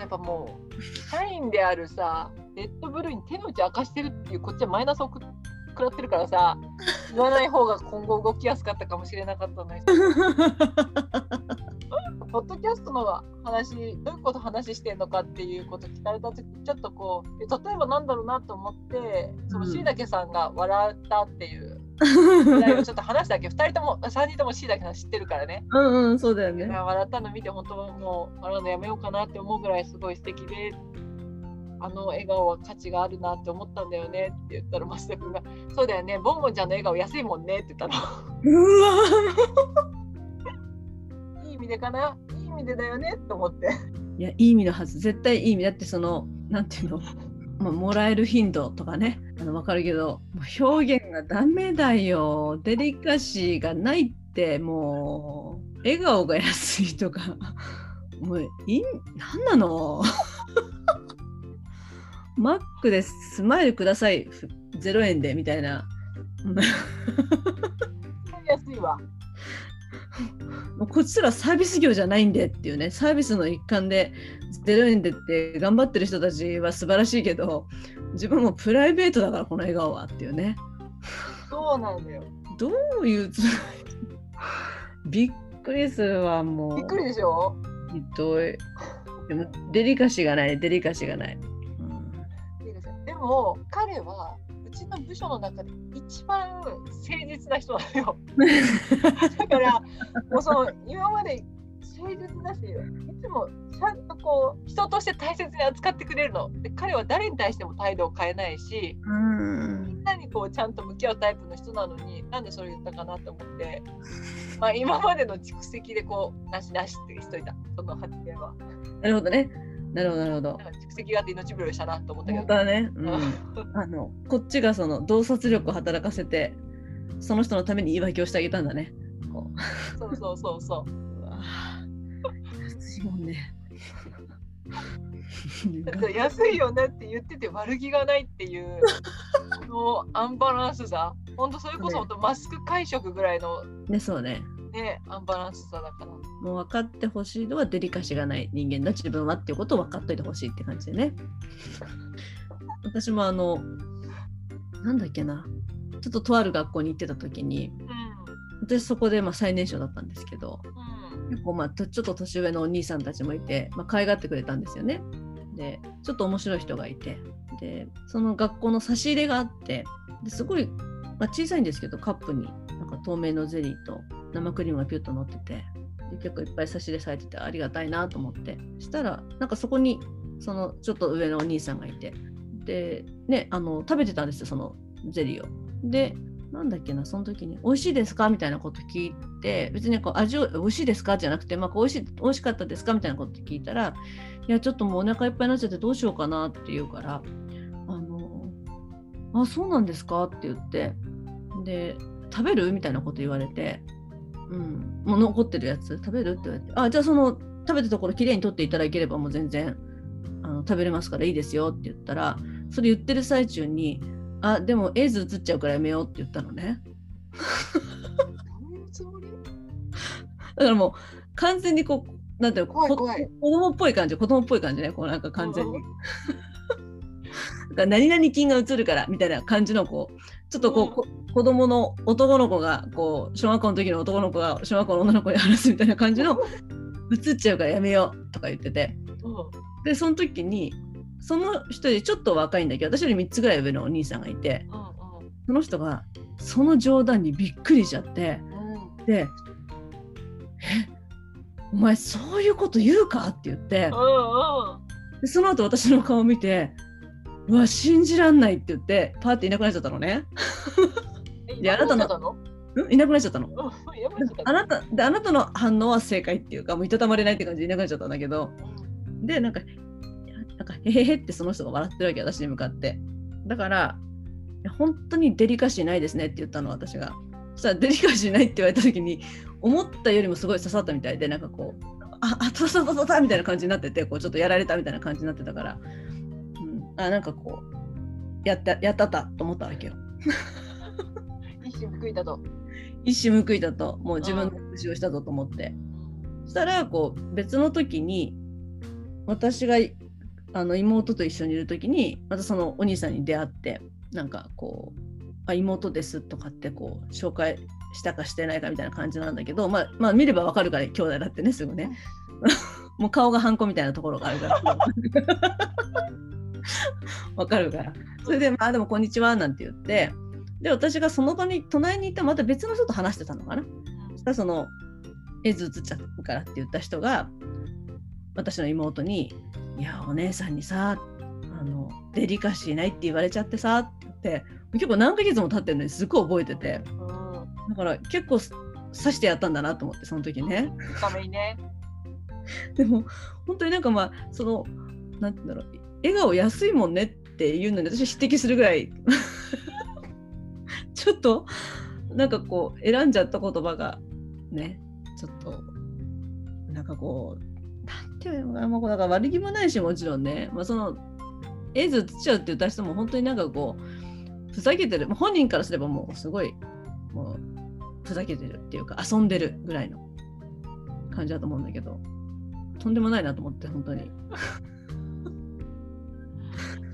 やっぱもう社員であるさレッドブルーに手の内明かしてるっていうこっちはマイナスを食らってるからさ言わない方が今後動きやすかったかもしれなかったのに ポッドキャストの話どういうこと話してんのかっていうこと聞かれた時ちょっとこうえ例えばなんだろうなと思ってそのうんしいたけさんが笑ったっていうぐらいをちょっと話だけ2人とも3人ともしいたけさん知ってるからねうんうんそうだよね。笑ったの見て本当もう笑うのやめようかなって思うぐらいすごい素敵であの笑顔は価値があるなって思ったんだよねって言ったら増田君が「そうだよねボンボンちゃんの笑顔安いもんね」って言ったの。うわでかな？いい意味でだよね？と思って。いやいい意味のはず。絶対いい意味。だってそのなんていうの、まあ、もらえる頻度とかね。あの分かるけど表現がダメだよ。デリカシーがないってもう笑顔が安いとか。もういい？何なの？マックでスマイルください。ふ0円でみたいな。安いわ。こっちらサービス業じゃないんでっていうねサービスの一環で0円でって頑張ってる人たちは素晴らしいけど自分もプライベートだからこの笑顔はっていうね。そうなんだよ。どういうつびっくりするわもう。びっくりでしょ？ひどい。でもデリカシーがないデリカシーがない、うん。でも彼はうちの部署の中で一番誠実な人なのよ。だからもうその今まで誠実だしいつもちゃんとこう人として大切に扱ってくれるの。で彼は誰に対しても態度を変えないしみんなにこうちゃんと向き合うタイプの人なのになんでそれ言ったかなと思って、まあ、今までの蓄積でこうなしなしってしといたその発言は。なるほどねなるほどなるほど。蓄積があって命拾いしたなと思ったけど。本当。はね、うん、あのこっちがその洞察力を働かせてその人のために言い訳をしてあげたんだね。こう。そうそうそうそう。うわぁ安いもんね。安いよねって言ってて悪気がないっていうこのアンバランスさ。本当それこそ本当マスク会食ぐらいのね、そうね。ねアンバランスさだから。もう分かってほしいのはデリカシーがない人間だ。自分はっていうことを分かっといてほしいって感じでね。私もあの、なんだっけな、ちょっととある学校に行ってた時に、う私そこでまあ最年少だったんですけど、んうん。結構まあとちょっと年上のお兄さんたちもいて、まあ、可愛がってくれたんですよね。でちょっと面白い人がいてでその学校の差し入れがあってですごい、まあ、小さいんですけどカップになんか透明のゼリーと生クリームがピュッと乗ってて結構いっぱい差し入れされててありがたいなと思ってしたらなんかそこにそのちょっと上のお兄さんがいてでねあの食べてたんですよそのゼリーを。でなんだっけなその時に「美味しいですか?」みたいなこと聞いて別にこう味を「美味しいですか?」じゃなくて、まあ、こう美味しい美味しかったですかみたいなこと聞いたら「いやちょっともうお腹いっぱいになっちゃってどうしようかな」って言うから「あのあそうなんですか?」って言ってで「食べる?」みたいなこと言われて「うんもう残ってるやつ食べる?」って言われて「あじゃあその食べたところきれいに取っていただければもう全然あの食べれますからいいですよ」って言ったらそれ言ってる最中に「あでもエイズ映っちゃうからやめよう」って言ったのね。だからもう完全にこうなんていうのこ怖い子供っぽい感じ子供っぽい感じねこうなんか完全に。うん だから何々菌が映るからみたいな感じのこうちょっとこう、こ子供の男の子がこう小学校の時の男の子が小学校の女の子に話すみたいな感じの 映っちゃうからやめようとか言ってて。うん。でその時にその人よりちょっと若いんだけど私より3つぐらい上のお兄さんがいてうんその人がその冗談にびっくりしちゃってうん。で「えお前そういうこと言うか?」って言って。うんでその後私の顔を見て「うわ信じらんない」って言ってパーっていなくなっちゃったのね。えいやあなたのいなくなっちゃったの。あなたであなたの反応は正解っていうかもういたたまれないって感じでいなくなっちゃったんだけど。でなんかなんかへへへってその人が笑ってるわけ私に向かって。だから本当にデリカシーないですねって言ったの私が。そしたらデリカシーないって言われた時に思ったよりもすごい刺さったみたいでなんかこうああそうそうそうそうみたいな感じになっててこうちょっとやられたみたいな感じになってたから、うん、あなんかこうやったやったったと思ったわけよ。一瞬報いたと。一矢報いたと。もう自分の復讐をしたぞと思って。そしたらこう別の時に私があの妹と一緒にいる時にまたそのお兄さんに出会ってなんかこう「あ妹です」とかってこう紹介したかしてないかみたいな感じなんだけど、まあ、まあ見ればわかるから兄弟だってねすぐね。もう顔がハンコみたいなところがあるから わかるから。それで「まあでもこんにちは」なんて言って。で私がその場に隣にいたまた別の人と話してたのかな。そしたらその絵図映っちゃうからって言った人が私の妹に「いやお姉さんにさあのデリカシーないって言われちゃってさ」って言って結構何ヶ月も経ってるのにすっごい覚えてて。だから結構刺してやったんだなと思ってその時ね。ためにね。でも本当になんかまあそのなんて言うんだろう笑顔安いもんねっていうのに私は匹敵するぐらい。ちょっとなんかこう選んじゃった言葉がねちょっとなんかこうなんていうのかなもうだか悪気もないしもちろんね、まあ、その絵図映っちゃうって言った人も本当になんかこうふざけてる。本人からすればもうすごいもうふざけてるっていうか遊んでるぐらいの感じだと思うんだけどとんでもないなと思って本当に。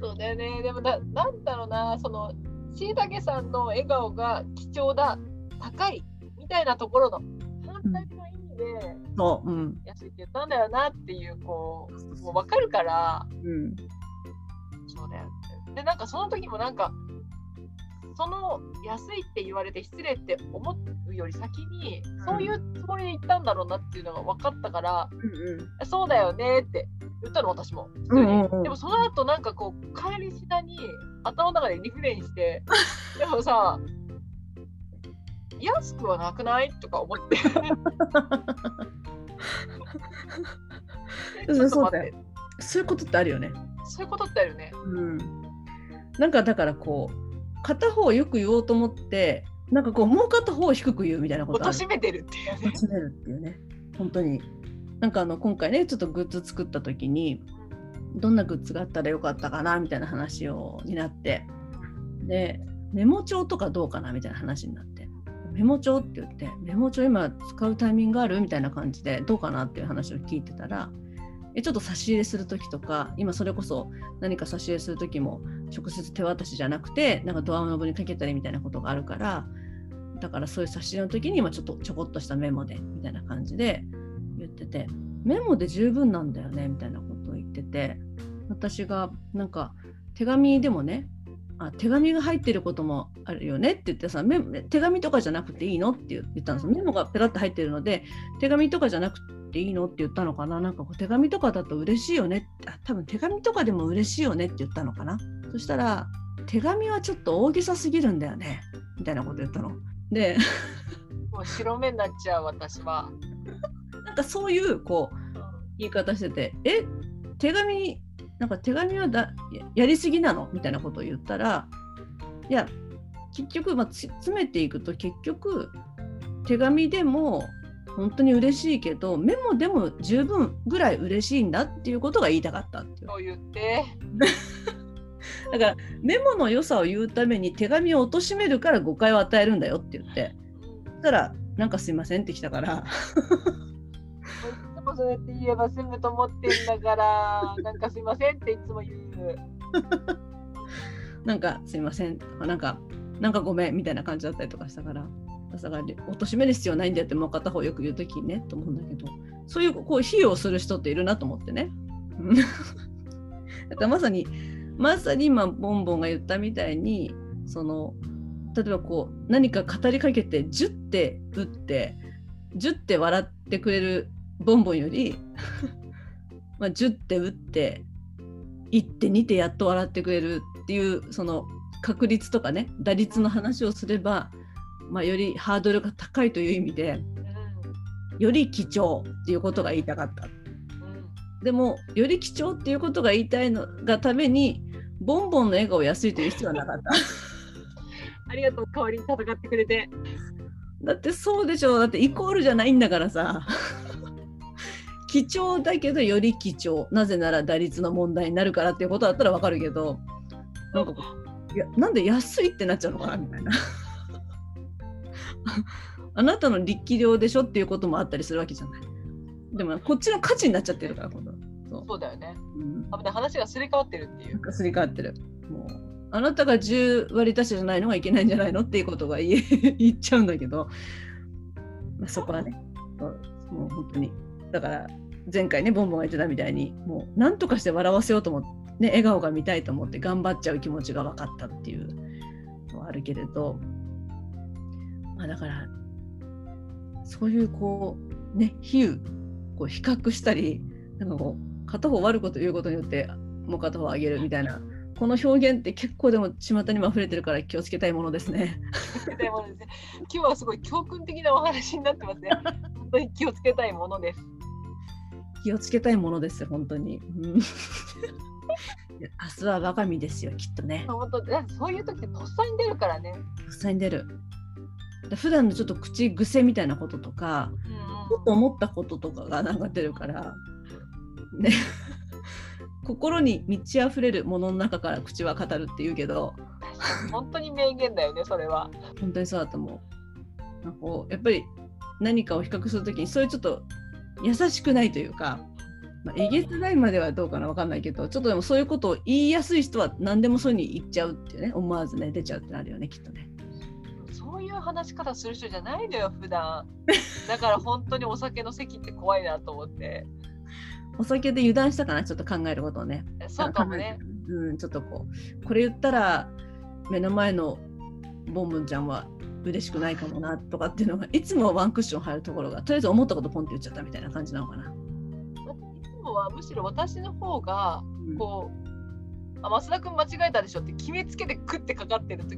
そうだよね。でもな、なんだろうな、その、しいたけさんの笑顔が貴重だ、高い、みたいなところの、反対の意味で、そう、うん、安いって言ったんだよなっていう、こう、もう分かるから、うん、そうだよって。で、なんかその時もなんか、その安いって言われて失礼って思うより先に、そういうつもりで言ったんだろうなっていうのが分かったから、うん、そうだよねって言ったの私も。普通に、うんうん。うんでもその後なんかこう帰りしなに頭の中でリフレインして でもさ安くはなくないとか思って。えちょっと待って。そういうことってあるよね。そういうことってあるよね。うん、なんかだからこう片方をよく言おうと思ってなんかこうもう片方を低く言うみたいなことある。貶めてるっていうね。貶めるっていうね。本当に。なんかあの今回ねちょっとグッズ作った時にどんなグッズがあったらよかったかなみたいな話をになって。でメモ帳とかどうかなみたいな話になって。メモ帳って言ってメモ帳今使うタイミングある？みたいな感じでどうかなっていう話を聞いてたらえちょっと差し入れする時とか今それこそ何か差し入れする時も直接手渡しじゃなくてなんかドアノブにかけたりみたいなことがあるからだからそういう差し入れの時にまちょっとちょこっとしたメモでみたいな感じで言っててメモで十分なんだよねみたいなことを言ってて私がなんか手紙でもねあ手紙が入ってることもあるよねって言ってさ手紙とかじゃなくていいのって言ったんです。メモがペラッと入ってるので手紙とかじゃなくていいの？って言ったのかな？なんかこう手紙とかだと嬉しいよね？あ多分手紙とかでも嬉しいよねって言ったのかな？そしたら手紙はちょっと大げさすぎるんだよね？みたいなこと言ったの。でもう白目になっちゃう私は。なんかそういうこう言い方してて「え？手紙？なんか手紙はだややりすぎなの?」みたいなことを言ったらいや結局、まあ、つ詰めていくと結局手紙でも本当に嬉しいけどメモでも十分ぐらい嬉しいんだっていうことが言いたかったっていうそう言って。だからメモの良さを言うために手紙を貶めるから誤解を与えるんだよって言って。そしたら「なんかすいません」ってきたから。いつもそうやって言えば済むと思ってんだから、なんかすいませんっていつも言う。なんかすいません。とかなんかなんかごめんみたいな感じだったりとかしたからだから貶める必要ないんだよってもう片方よく言う時にねと思うんだけどそういうこう比喩をする人っているなと思ってね。だからまさにまさに今ボンボンが言ったみたいにその例えばこう何か語りかけてジュッて打ってジュッて笑ってくれるボンボンよりまあジュッて打って1手2手やっと笑ってくれるっていうその確率とかね打率の話をすれば、まあ、よりハードルが高いという意味でより貴重っていうことが言いたかった。でもより貴重っていうことが言いたいのがためにボンボンの笑顔安いという必要はなかった。ありがとう、代わりに戦ってくれて。だってそうでしょだってイコールじゃないんだからさ。貴重だけどより貴重なぜなら打率の問題になるからっていうことだったらわかるけどなんかいやなんで安いってなっちゃうのかなみたいな あなたの力量でしょっていうこともあったりするわけじゃない。でもこっちの価値になっちゃってるから今度そう、そうだよね。うん、話がすり替わってるっていう。すり替わってる。もうあなたが10割足しじゃないのがいけないんじゃないのっていうことが言え 言っちゃうんだけど、まあ、そこはね。もう本当に。だから前回ねボンボンが言ってたみたいにもう何とかして笑わせようと思って、ね、笑顔が見たいと思って頑張っちゃう気持ちが分かったっていうのはあるけれど、まあ、だからそういうこうね比喩こう比較したりなんかこう片方悪いこと言うことによってもう片方上げるみたいなこの表現って結構でも巷にも溢れてるから気をつけたいものですね。今日はすごい教訓的なお話になってますね。本当に気をつけたいものです。気をつけたいものですよ本当に。明日は我が身ですよきっとね。本当そういう時ってとっさに出るからね。実際に出る。で普段のちょっと口癖みたいなこととかちょっと思ったこととかがなんか出るからね 心に満ち溢れるものの中から口は語るって言うけど本当に名言だよねそれは。本当にそうだと思う。なんかこうやっぱり何かを比較するときにそういうちょっと優しくないというか、まあ、えげつないまではどうかな分かんないけどちょっとでもそういうことを言いやすい人は何でもそういうに言っちゃうっていうね思わずね出ちゃうってなるよねきっとね。そういう話し方する人じゃないのよ普段。だから本当にお酒の席って怖いなと思って。お酒で油断したかなちょっと考えることをね。そうかもね。うん、ちょっとこうこれ言ったら目の前のボンボンちゃんは嬉しくないかもなとかっていうのがいつもワンクッション入るところがとりあえず思ったことポンって言っちゃったみたいな感じなのかな。いつもはむしろ私の方がうんこう、あ増田君間違えたでしょって決めつけてクッてかかってる時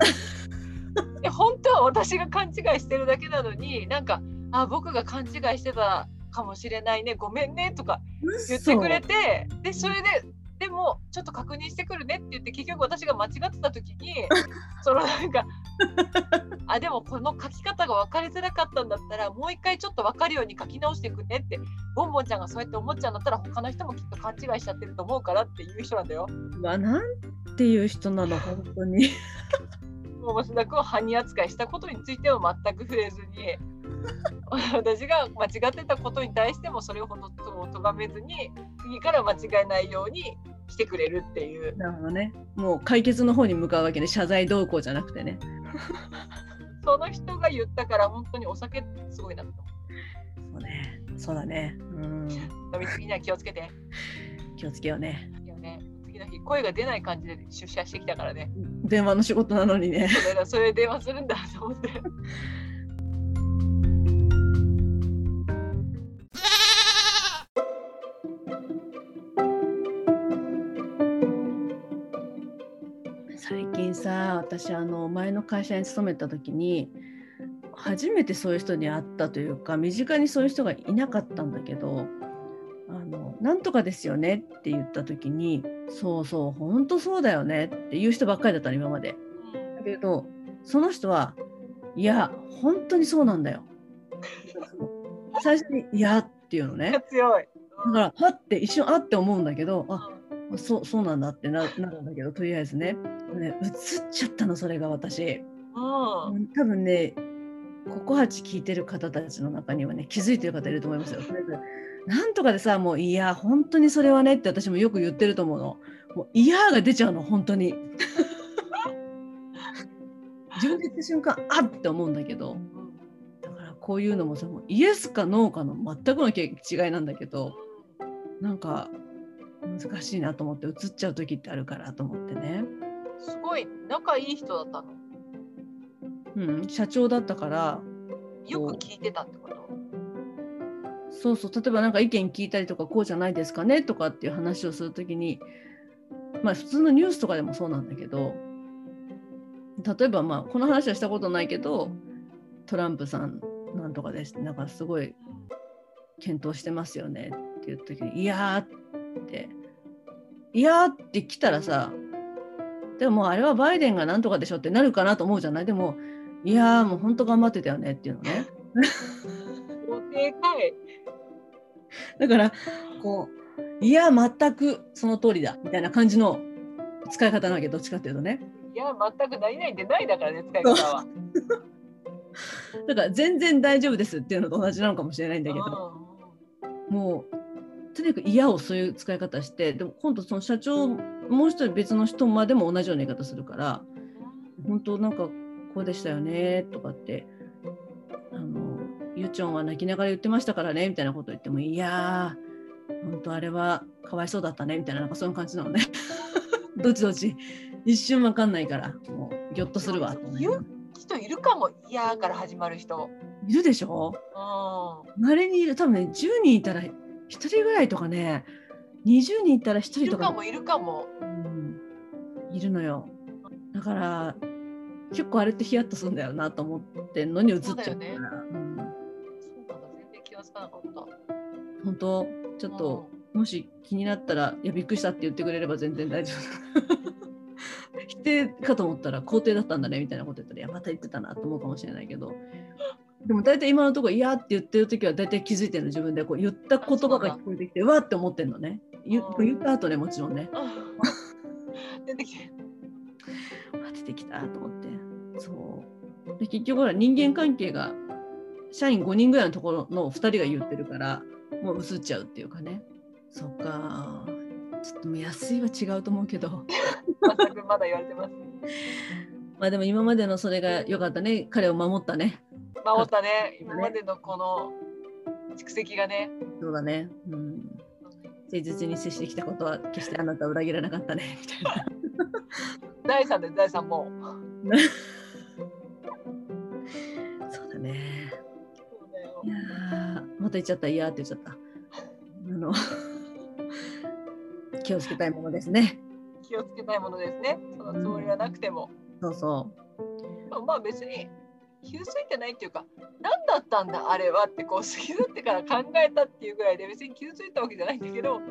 で本当は私が勘違いしてるだけなのになんかあ僕が勘違いしてたかもしれないねごめんねとか言ってくれてでそれででもちょっと確認してくるねって言って結局私が間違ってた時に そのなんかあでもこの書き方が分かりづらかったんだったらもう一回ちょっと分かるように書き直してくねってボンボンちゃんがそうやって思っちゃうんだったら他の人もきっと勘違いしちゃってると思うからっていう人なんだよ。うわなんていう人なの本当に。もう増田君を犯人扱いしたことについては全く触れずに 私が間違ってたことに対してもそれほどとがめずに次から間違えないようにしてくれるっていう。なるほどね。もう解決の方に向かうわけね謝罪動向じゃなくてね。その人が言ったから本当にお酒ってすごいなと思そうね。そうだね。うん。飲みすぎには気をつけて。気をつけようね。の日、声が出ない感じで出社してきたからね。電話の仕事なのにね。それだそれで電話するんだと思って。最近さ私あの前の会社に勤めた時に初めてそういう人に会ったというか身近にそういう人がいなかったんだけど「あのなんとかですよね」って言った時に「そうそう本当そうだよね」っていう人ばっかりだったの今まで。だけどその人はいや本当にそうなんだよ。最初に「いや」っていうのね。強い。だからはって一瞬あって思うんだけどあそうそうなんだってななるんだけどとりあえずねね映っちゃったのそれが私うん多分ねココハチ聞いてる方たちの中にはね気づいてる方いると思いますよとりあえずなんとかでさもういや本当にそれはねって私もよく言ってると思うの。もういやが出ちゃうの本当に。自分で言った瞬間あって思うんだけど。だからこういうのもさもうイエスかノーかの全くの違いなんだけどなんか難しいなと思って映っちゃう時ってあるからと思ってね、すごい仲いい人だったの。うん、社長だったからよく聞いてたってこと？そうそう。例えばなんか意見聞いたりとかこうじゃないですかねとかっていう話をする時にまあ普通のニュースとかでもそうなんだけど例えばまあこの話はしたことないけどトランプさんなんとかです。なんかすごい検討してますよねっていう時に「いやー」って「いやー」って来たらさでももうあれはバイデンがなんとかでしょってなるかなと思うじゃない？でも「いやーもう本当頑張ってたよね」っていうのね。だからこういや全くその通りだみたいな感じの使い方なわけどっちかっていうとね。いや、全く何々でないだからね、使い方は。だから全然大丈夫ですっていうのと同じなのかもしれないんだけど。もうとにかく嫌をそういう使い方してでも今度その社長もう一人別の人までも同じような言い方するから本当なんかこうでしたよねとかってあのゆちょんは泣きながら言ってましたからねみたいなこと言ってもいやー本当あれはかわいそうだったねみたいななんかそういう感じなのね。どっちどっち。一瞬わかんないからもうぎょっとするわと思いながら。人いるかも、いやーから始まる人。いるでしょ？うん。まれにいる。多分ね10人いたら1人ぐらいとかね20人いたら1い人とか。るかも、いるかも。うん。いるのよ。だから結構あれってヒヤッとするんだよなと思ってんのに映っちゃうからつかなかった。本当？ちょっと、もし気になったら「いやびっくりした」って言ってくれれば全然大丈夫。否定かと思ったら肯定だったんだねみたいなこと言ったら「いやまた言ってたな」と思うかもしれないけど。でも大体今のところ「いや」って言ってる時は大体気づいてるの自分で。こう言った言葉が聞こえてきてうわって思ってんのね。言うん。言った後ねもちろんね。うん。出てきて。あ出てきたと思って。そう。で結局ほら人間関係が社員5人ぐらいのところの2人が言ってるからもう映っちゃうっていうかね。そっか。ちょっともう安いは違うと思うけど。全くまだ言われてます。まあでも今までのそれが良かったね。彼を守ったね。守った ね、今までのこの蓄積がね。そうだね。うん。誠実に接してきたことは決してあなたを裏切らなかったね。みたいな。第三で第三も。そうだねいやーまた言っちゃったいやーって言っちゃったあの 気をつけたいものですね気をつけたいものですね。そのつもりはなくても。そうそまあまあ別に傷ついてないっていうか、何だったんだあれはってこう過ぎ去ってから考えたっていうぐらいで別に傷ついたわけじゃないんだけど、ま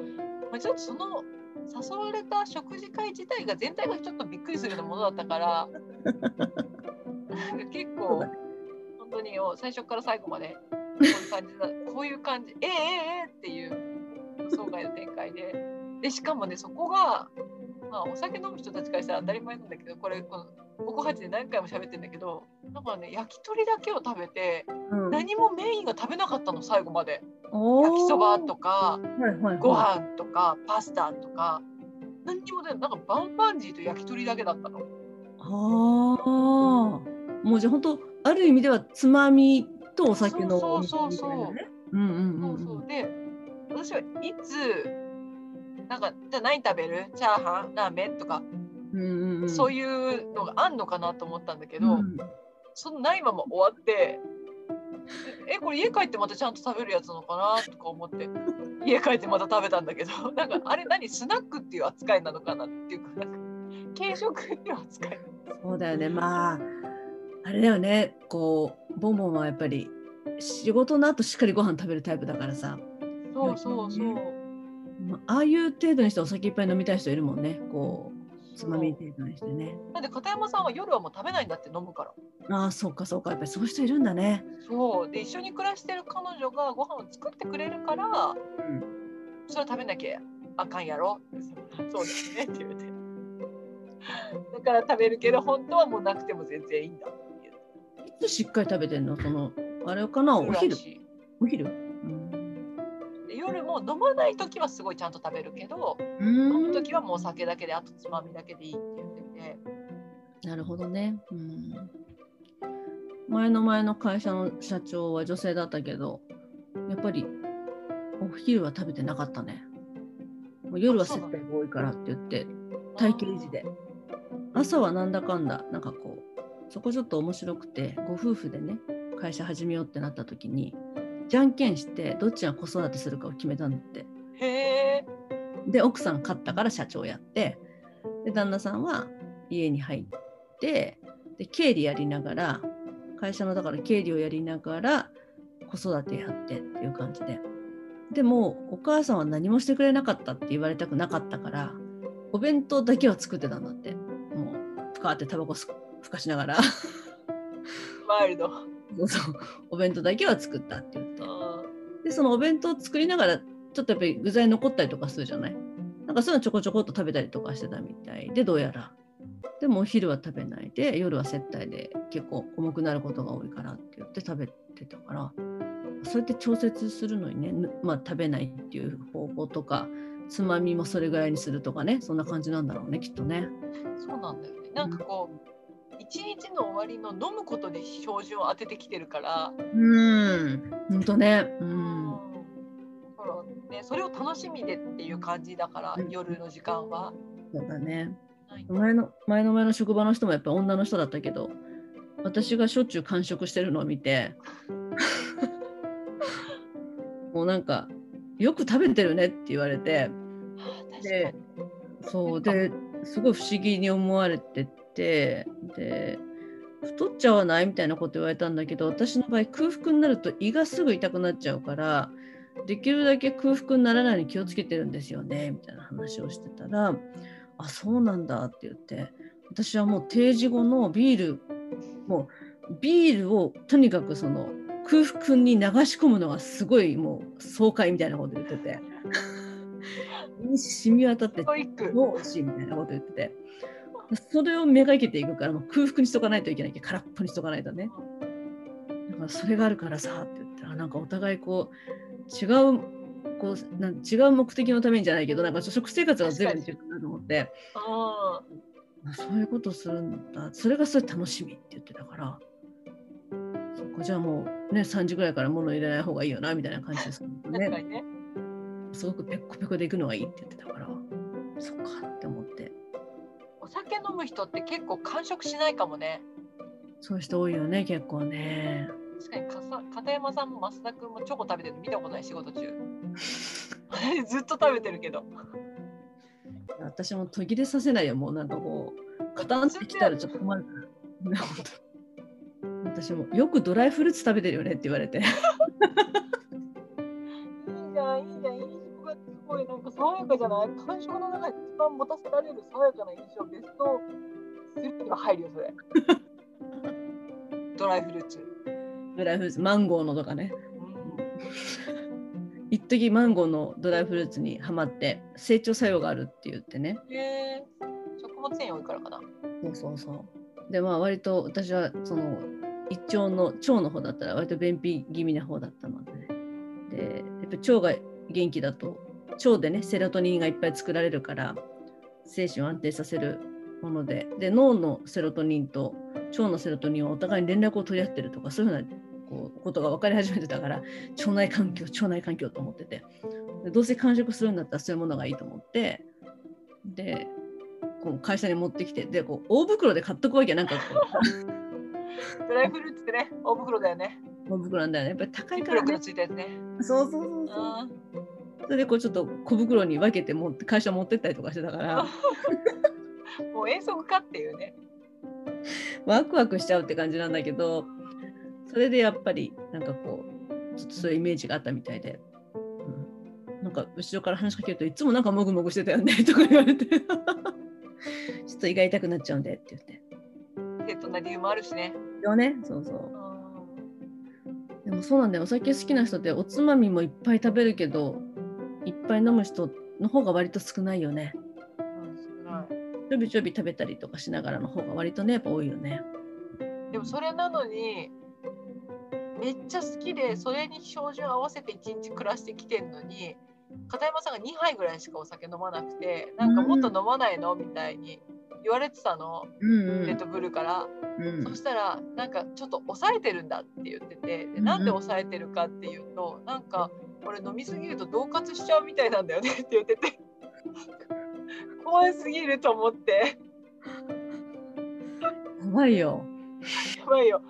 あ、ちょっとその誘われた食事会自体が全体がちょっとびっくりするようなものだったから、なんか結構本当に最初から最後までこういう感じだこういう感じええええええっていう予想外の展開で。でしかもねそこが、まあ、お酒飲む人たちからしたら当たり前なんだけどこれこのここ8で何回も喋ってんだけどだからね焼き鳥だけを食べてう、うん、何もメインが食べなかったの最後まで。焼きそばとかはいはいはい、ご飯とかパスタとか何にもねなんかバンバンジーと焼き鳥だけだったの。ああもうじゃあ本当ある意味ではつまみとお酒のそうそうそうそう。お店みたいなねうんうんうん。そうそう。で私はいつなんかじゃあ何食べる？チャーハン？ラーメン？とか、うんうんうん。そういうのがあんのかなと思ったんだけど、うん。そのないまま終わってえこれ家帰ってまたちゃんと食べるやつなのかなとか思って家帰ってまた食べたんだけど なんかあれ何？スナックっていう扱いなのかなっていうかなんか軽食っていう扱い。そうだよね。まああれだよね。こうボンボンはやっぱり仕事の後しっかりご飯食べるタイプだからさ、そうそうそう。まあああいう程度にしてお酒いっぱい飲みたい人いるもんね。こうつまみ程度にしてね。なんで片山さんは夜はもう食べないんだって飲むから。ああそうかそうか。やっぱりそういう人いるんだね。そう。で一緒に暮らしてる彼女がご飯を作ってくれるからうん。それ食べなきゃあかんやろ。そうですねって言うて。だから食べるけど本当はもうなくても全然いいんだつしっかり食べてんの？そのあれかな？お昼？お昼？うんで夜も飲まない時はすごいちゃんと食べるけどう飲んむ時はもうお酒だけであとつまみだけでいいって言ってて。なるほどね。うん、前の前の会社の社長は女性だったけど、やっぱりお昼は食べてなかったね。もう夜は接待が多いからって言って、体型維持で。朝はなんだかんだ、なんかこう、そこちょっと面白くて、ご夫婦でね、会社始めようってなった時に、じゃんけんして、どっちが子育てするかを決めたんだって。へえ。で奥さん勝ったから社長やってで旦那さんは家に入ってで経理やりながら会社のだから経理をやりながら子育てやってっていう感じで。でもお母さんは何もしてくれなかったって言われたくなかったからお弁当だけは作ってたんだって。もうふかってタバコすふかしながら。ワイルド。そうそう。お弁当だけは作ったって言って。うん。でそのお弁当作りながらちょっとやっぱり具材残ったりとかするじゃない？なんかそういうのちょこちょこっと食べたりとかしてたみたいでどうやら。でもお昼は食べないで夜は接待で結構重くなることが多いからって言って食べてたから。そうやって調節するのにね、ぬまあ、食べないっていう方法とかつまみもそれぐらいにするとかねそんな感じなんだろうねきっとね。そうなんだよね。なんかこう一日の終わりの飲むことで標準を当ててきてるから。うん。ほんとね。うん。だからね、それを楽しみでっていう感じだから、うん。夜の時間は。そうだね。はい。前の前の前の職場の人もやっぱ女の人だったけど私がしょっちゅう完食してるのを見て もうなんかよく食べてるねって言われてでに。そうですごい不思議に思われててで太っちゃわないみたいなこと言われたんだけど私の場合空腹になると胃がすぐ痛くなっちゃうからできるだけ空腹にならないように気をつけてるんですよねみたいな話をしてたらあそうなんだって言って私はもう定時後のビールもうビールをとにかくその空腹に流し込むのがすごいもう爽快みたいなこと言ってて 染み渡ってストイック。もう美味しいみたいなこと言っててそれをめがけていくからもう空腹にしとかないといけない。けど空っぽにしとかないとね。だからそれがあるからさって言ってあなんかお互いこう違うこうなん違う目的のためにじゃないけどなんか食生活が随分違うなと思って。ああそういうことするんだ。それがすごい楽しみって言ってたから。そっかじゃあもうね3時ぐらいから物入れない方がいいよなみたいな感じですあ、確かねにね。すごくペッコペコで行くのがいいって言ってたから。そっかお酒飲む人って結構完食しないかもね。そういう人多いよね結構ね。確かにかさ片山さんも増田君もチョコ食べてるの見たことない仕事中。ずっと食べてるけど。私も途切れさせないよ、もうなんかこう、カタンってきたらちょっと困るから。ね本当私もよくドライフルーツ食べてるよねって言われて。いいじゃん、いいじゃん、ごいなんか爽やかじゃない？感触の中で一番持たせられる爽やかな印象、ベスト3には入るよ、それ。ドライフルーツ。ドライフルーツ、マンゴーのとかね。うん一時マンゴーのドライフルーツにはまって、成長作用があるって言ってね。へえ食物繊維多いからかな。そうそうそう。で、まあ割と私はその一腸の腸の方だったら割と便秘気味な方だったので、ね、で、やっぱ腸が元気だと腸でねセロトニンがいっぱい作られるから精神を安定させるもので、で脳のセロトニンと腸のセロトニンはお互いに連絡を取り合ってるとかそういうふうなこうことが分かり始めてたから腸内環境腸内環境と思ってて。でどうせ完食するんだったらそういうものがいいと思ってでこう会社に持ってきてでこう大袋で買っとくわけなんかこ ドライフルーツってね、大袋だよね。う大袋なんだよね。やっぱり高いからね。ね。そうそうそうそう。あそれでこうちょっと小袋に分けて持って会社持ってったりとかしてたから。ー もう遠足かっていうね。ワクワクしちゃうって感じなんだけどそれでやっぱりなんかこうちょっとそういうイメージがあったみたいで、うん、なんか後ろから話しかけるといつもなんかもぐもぐしてたよねとか言われて。ちょっと胃が痛くなっちゃうんでって言って。正当な理由もあるしね。よねそうそう。あでもそうなんだよ。お酒好きな人っておつまみもいっぱい食べるけどいっぱい飲む人の方が割と少ないよね。ちょびちょび食べたりとかしながらの方が割とねやっぱ多いよね。でもそれなのにめっちゃ好きでそれに照準合わせて一日暮らしてきてるのに片山さんが2杯ぐらいしかお酒飲まなくてなんかもっと飲まないの？みたいに言われてたの、うんレッドブルから、うん。そしたらなんかちょっと抑えてるんだって言ってて。でなんで抑えてるかっていうとなんか俺飲みすぎると恫喝しちゃうみたいなんだよね。って言ってて。怖すぎると思って。やばいよ。やばいよ。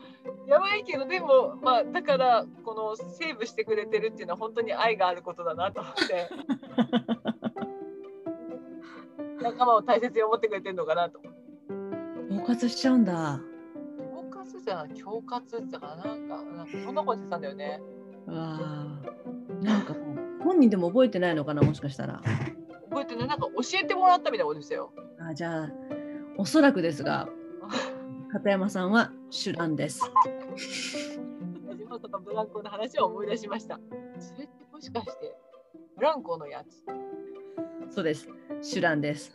やばいけどでもまあだからこのセーブしてくれてるっていうのは本当に愛があることだなと思って 仲間を大切に思ってくれてるのかなと。思って包括しちゃうんだ。恐喝じゃない恐喝ってだからなんかなんかそんなこと言ってたんだよね。うわーなんか本人でも覚えてないのかなもしかしたら。覚えてねなんか教えてもらったみたいなことですよ。あじゃあおそらくですが片山さんはシュランです。田島とかブランコの話を思い出しました。それってもしかしてブランコのやつ？そうですシュランです。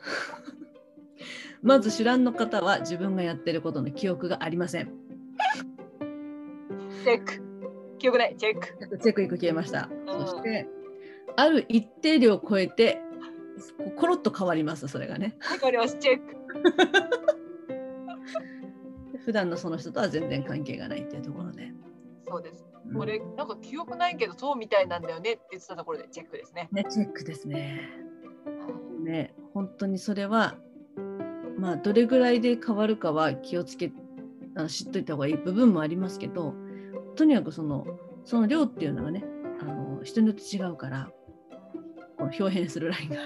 まずシュランの方は自分がやってることの記憶がありません。チェック。記憶ない。チェック。チェック1個消えました、うん。そしてある一定量を超えてコロッと変わりますそれがね。わかります。チェック。普段のその人とは全然関係がないっていうところで、そうです。うん。これなんか記憶ないけどそうみたいなんだよねって言ってたところでチェックですね。ねチェックですねね本当にそれはまあどれぐらいで変わるかは気をつけあの知っといた方がいい部分もありますけどとにかくそのその量っていうのがねあの人によって違うからこの表変するラインが。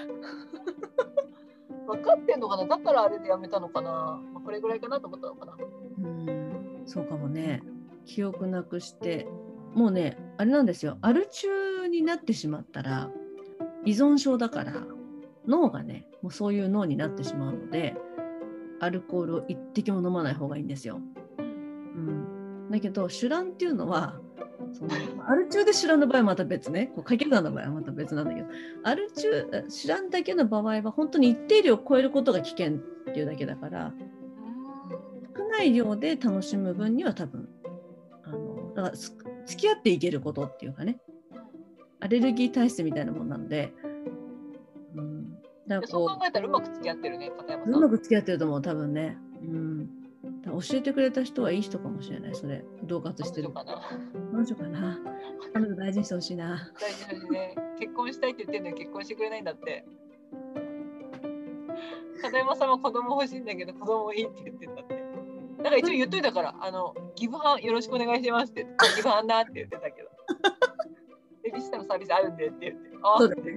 分かってんのかな？だからあれでやめたのかな、まあ、これぐらいかなと思ったのかな。うんそうかもね。記憶なくしてもうねあれなんですよ。アル中になってしまったら依存症だから脳がねもうそういう脳になってしまうのでアルコールを一滴も飲まない方がいいんですよ。うん、だけど酒乱っていうのはそのアル中で酒乱の場合はまた別ね。こう掛け算の場合はまた別なんだけどアル中酒乱だけの場合は本当に一定量を超えることが危険っていうだけだから少ない量で楽しむ分には多分あのだから付き合っていけることっていうかね。アレルギー体質みたいなもんなので、うん、だかそう考えたらうまく付き合ってるね片山さうん。うまく付き合ってると思う多分ね、うん、教えてくれた人はいい人かもしれないそれ。同活してる。彼女かな。彼女かな。彼女大事にしてほしいな。大事だしね。結婚したいって言ってんのに結婚してくれないんだって。片山さんは子供欲しいんだけど子供いいって言ってんだって。だから一応言っといたからあのギブハンよろしくお願いしますってギブハンなって言ってたけど。ベビーシッターのサービスあるんでって言って。ああそうだね。って言って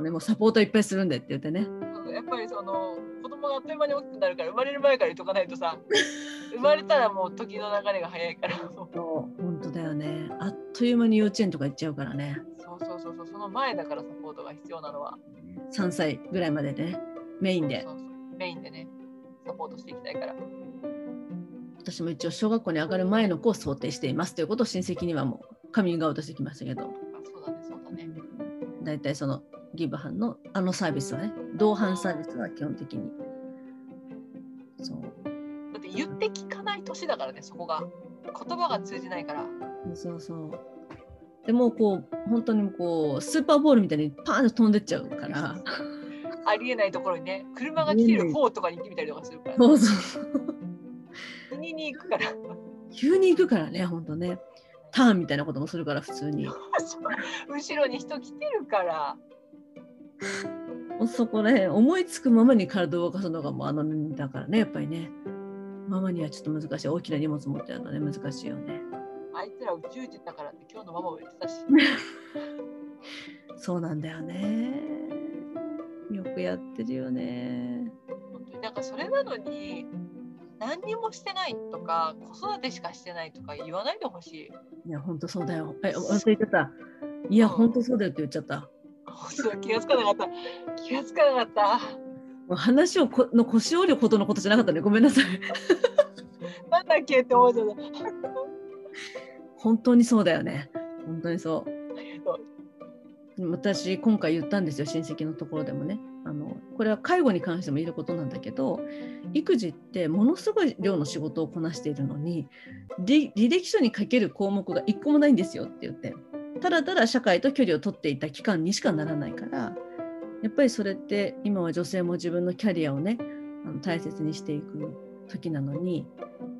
ねもうサポートいっぱいするんでって言ってね。やっぱりその子供があっという間に大きくなるから生まれる前から言っとかないとさ 生まれたらもう時の流れが早いから。そう本当だよね。あっという間に幼稚園とか行っちゃうからね。そうそうそうそうその前だからサポートが必要なのは。3歳ぐらいまででね。メインで。メインでねサポートしていきたいから。私も一応小学校に上がる前の子を想定していますということを親戚にはもうカミングアウトしてきましたけど。あそうだねそうだね。大体そのギブハンのあのサービスはね同伴サービスは基本的に。そう。だって言って聞かない年だからねそこが。言葉が通じないから。そうそう。でもうこう本当にこうスーパーボールみたいにパーンと飛んでっちゃうから。ありえないところにね車が来てる方とかに行ってみたりとかするから、そうそう。国に行くから。急に行くからね本当ね。ターンみたいなこともするから普通に。後ろに人来てるから。そこら辺思いつくままに体を動かすのがもうあの年だからねやっぱりね。ママにはちょっと難しい。大きな荷物持ってるのね難しいよね。あいつら宇宙人だからって今日のママも言ってたし。そうなんだよね。よくやってるよね。本当になんかそれなのに何にもしてないとか子育てしかしてないとか言わないでほしい。いや本当そうだよ。え忘れてた。いやうん。本当そうだよって言っちゃったそう気がつかなかった。気がつかなかった。もう話をこの腰折るほどのことじゃなかったね。ごめんなさい。なんだっけって思っちゃった。本当にそうだよね。本当にそう。私今回言ったんですよ。親戚のところでもね。あのこれは介護に関しても言えることなんだけど育児ってものすごい量の仕事をこなしているのに履履歴書に書ける項目が一個もないんですよって言ってただただ社会と距離を取っていた期間にしかならないからやっぱりそれって今は女性も自分のキャリアをねあの大切にしていく時なのに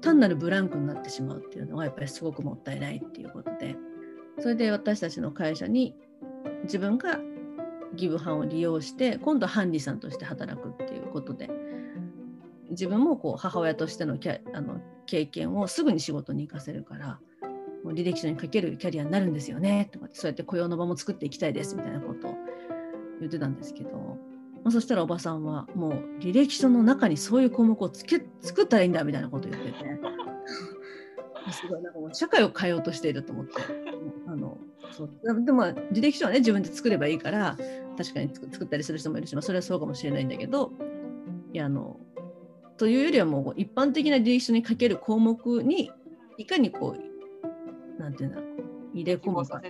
単なるブランクになってしまうっていうのはやっぱりすごくもったいないっていうことで。それで私たちの会社に自分がギブ班を利用して今度ハンディさんとして働くっていうことで自分もこう母親としてのキャあの経験をすぐに仕事に生かせるから履歴書に書けるキャリアになるんですよねとかそうやって雇用の場も作っていきたいですみたいなことを言ってたんですけど、まあ、そしたらおばさんはもう履歴書の中にそういう項目をつけ作ったらいいんだみたいなことを言っててすごいなんかもう社会を変えようとしていると思って。あのそうでも履歴書はね自分で作ればいいから確かに作作ったりする人もいるし、まあ、それはそうかもしれないんだけどいやあのというよりはもう一般的な履歴書に書ける項目にいかにこうなんていうんだろう。入れ込むか。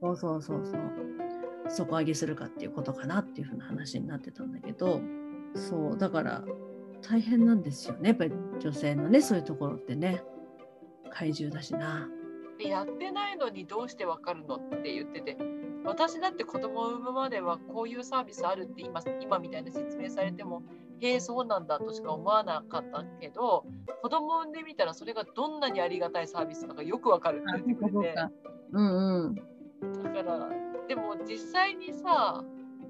そうそうそうそう。底上げするかっていうことかなっていうふうな話になってたんだけど。そうだから大変なんですよね。やっぱり女性のねそういうところってね。怪獣だしな。でやってないのにどうしてわかるのって言ってて私だって子供を産むまではこういうサービスあるって今今みたいな説明されてもへえそうなんだとしか思わなかったけど子供を産んでみたらそれがどんなにありがたいサービスかがよくわかるって言ってくれて。うんうん。だからでも実際にさ、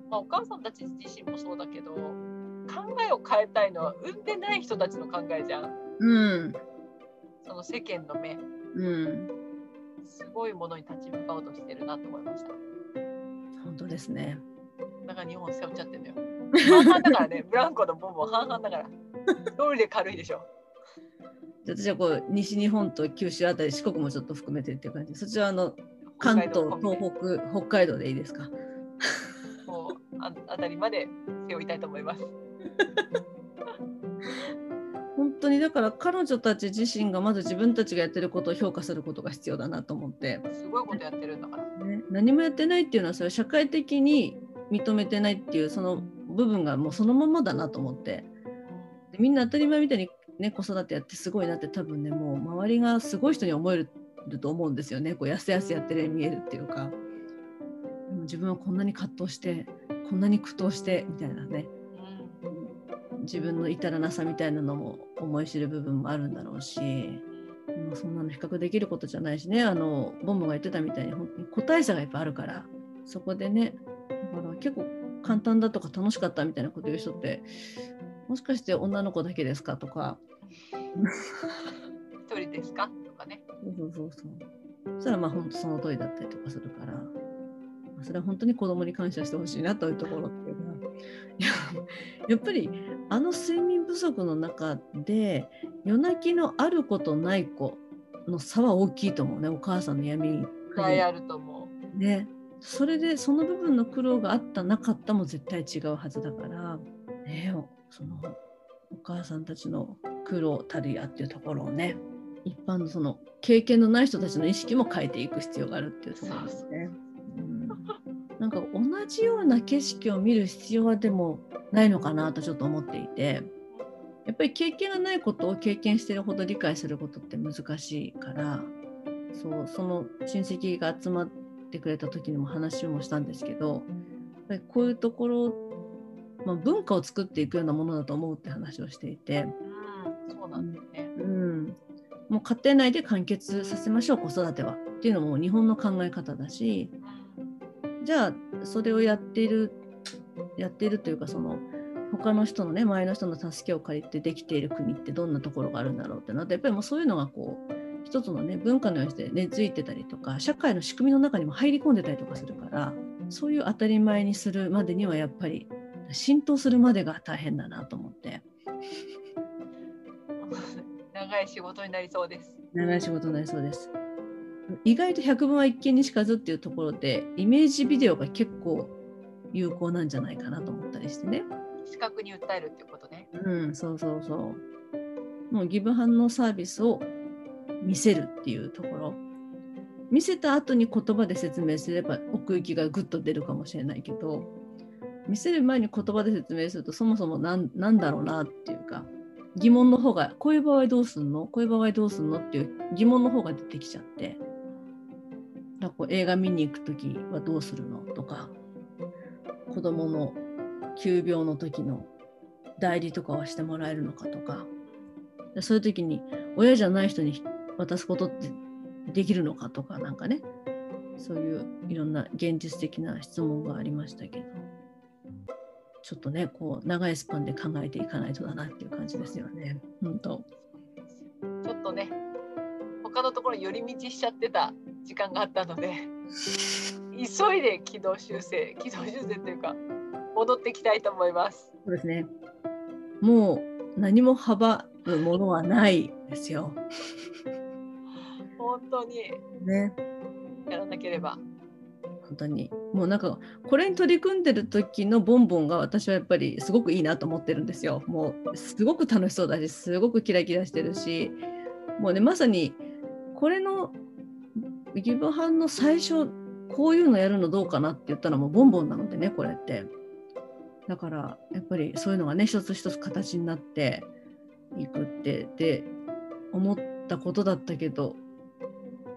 まあ、お母さんたち自身もそうだけど考えを変えたいのは産んでない人たちの考えじゃん。うん。その世間の目。うんすごいものに立ち向かおうとしてるなと思いました。本当ですね。だから日本背負っちゃってんだよ。半々だからね。ブランコのボンボン半々だから。どれで軽いでしょ。で私はこう西日本と九州あたり四国もちょっと含めてっていう感じ。そちらはあの関東東北北海道でいいですか？もうああたりまで背負いたいと思います。本当にだから彼女たち自身がまず自分たちがやってることを評価することが必要だなと思って、すごいことやってるんだから。ね、何もやってないっていうのはそれ社会的に認めてないっていうその部分がもうそのままだなと思って。でみんな当たり前みたいに、ね、子育てやってすごいなって多分ねもう周りがすごい人に思えると思うんですよね。こうやすやすやってるように見えるっていうか。でも自分はこんなに葛藤してこんなに苦闘してみたいなね。うん自分の至らなさみたいなのも思い知る部分もあるんだろうし、まあ、そんなの比較できることじゃないしね。あのボンボが言ってたみたいに本当に個体差がいっぱいあるからそこでねだから結構簡単だとか楽しかったみたいなこと言う人ってもしかして女の子だけですかとか。一人ですか？とかね。そうそうそうそう。そしたらまあ本当その通りだったりとかするから、まあそれは本当に子供に感謝してほしいなというところっていうや やっぱりあの睡眠不足の中で夜泣きのある子とない子の差は大きいと思うねお母さんの闇いっぱいあると思う。ね。それでその部分の苦労があったなかったも絶対違うはずだからねそのお母さんたちの苦労たるやっていうところをね一般のその経験のない人たちの意識も変えていく必要があるっていうところですね。うんなんか同じような景色を見る必要はでもないのかなとちょっと思っていて。やっぱり経験がないことを経験しているほど理解することって難しいからそうその親戚が集まってくれた時にも話もしたんですけどやっぱりこういうところ、まあ、文化を作っていくようなものだと思うって話をしていて。うんそうなんだよね。うん、もう家庭内で完結させましょう子育ては。っていうのも日本の考え方だしじゃあそれをやっているやっているというかその他の人のね周りの人の助けを借りてできている国ってどんなところがあるんだろうってなってやっぱりもうそういうのがこう一つのね文化のようにして根付いてたりとか社会の仕組みの中にも入り込んでたりとかするからそういう当たり前にするまでにはやっぱり浸透するまでが大変だなと思って 長い仕事になりそうです。長い仕事になりそうです。意外と百聞は一見にしかずっていうところでイメージビデオが結構有効なんじゃないかなと思ったりしてね。視覚に訴えるってことね。うん、そうそうそう。もうギブ反応サービスを見せるっていうところ。見せた後に言葉で説明すれば奥行きがぐっと出るかもしれないけど、見せる前に言葉で説明するとそもそもなんなんだろうなっていうか、疑問の方が、こういう場合どうすんの？こういう場合どうすんの？っていう疑問の方が出てきちゃって、なんかこう映画見に行くときはどうするの？とか、子供の急病の時の代理とかはしてもらえるのかとかそういう時に親じゃない人に渡すことってできるのかとかなんかねそういういろんな現実的な質問がありましたけどちょっとねこう長いスパンで考えていかないとだなっていう感じですよね。本当。ちょっとね、他のところ寄り道しちゃってた。時間があったので、急いで軌道修正、軌道修正というか、戻ってきたいと思います。そうですねもう何も阻むものはないですよ。本当にね。やらなければ。本当にもうなんかこれに取り組んでる時のボンボンが私はやっぱりすごくいいなと思ってるんですよ。もうすごく楽しそうだしすごくキラキラしてるしもうねまさにこれのギブハンの最初こういうのやるのどうかなって言ったらもうボンボンなのでねこれって。だからやっぱりそういうのがね一つ一つ形になっていくってで思ったことだったけど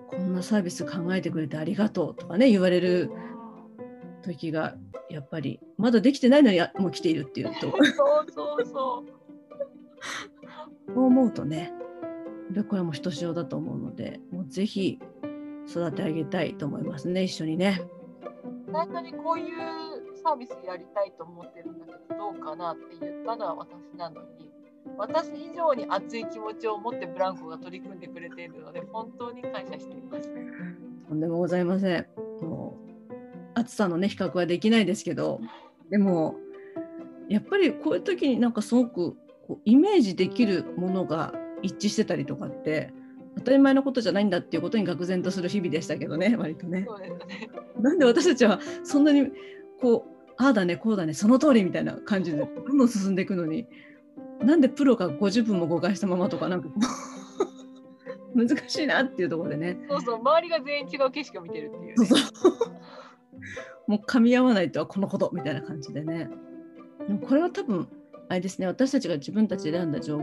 こんなサービス考えてくれてありがとうとかね言われる時がやっぱりまだできてないのにあもう来ているっていうとそうそうそう。そう思うとねでこれはもうひとしおだと思うのでもうぜひ育て上げたいと思いますね一緒にね。最初にこういうサービスやりたいと思ってるんだけどどうかなって言ったのは私なのに私以上に熱い気持ちを持ってブランコが取り組んでくれているので本当に感謝しています。とんでもございません。もう暑さのね比較はできないですけどでもやっぱりこういう時になんかすごくこうイメージできるものが一致してたりとかって当たり前のことじゃないんだっていうことに愕然とする日々でしたけどね割とね。そうですね。なんで私たちはそんなにこうああだねこうだねその通りみたいな感じでどんどん進んでいくのになんでプロが50分も誤解したままとかなんか 難しいなっていうところでねそうそう周りが全員違う景色を見てるっていう、ね。そうそうもう噛み合わないとはこのことみたいな感じでねでもこれは多分あれですね私たちが自分たちで選んだ状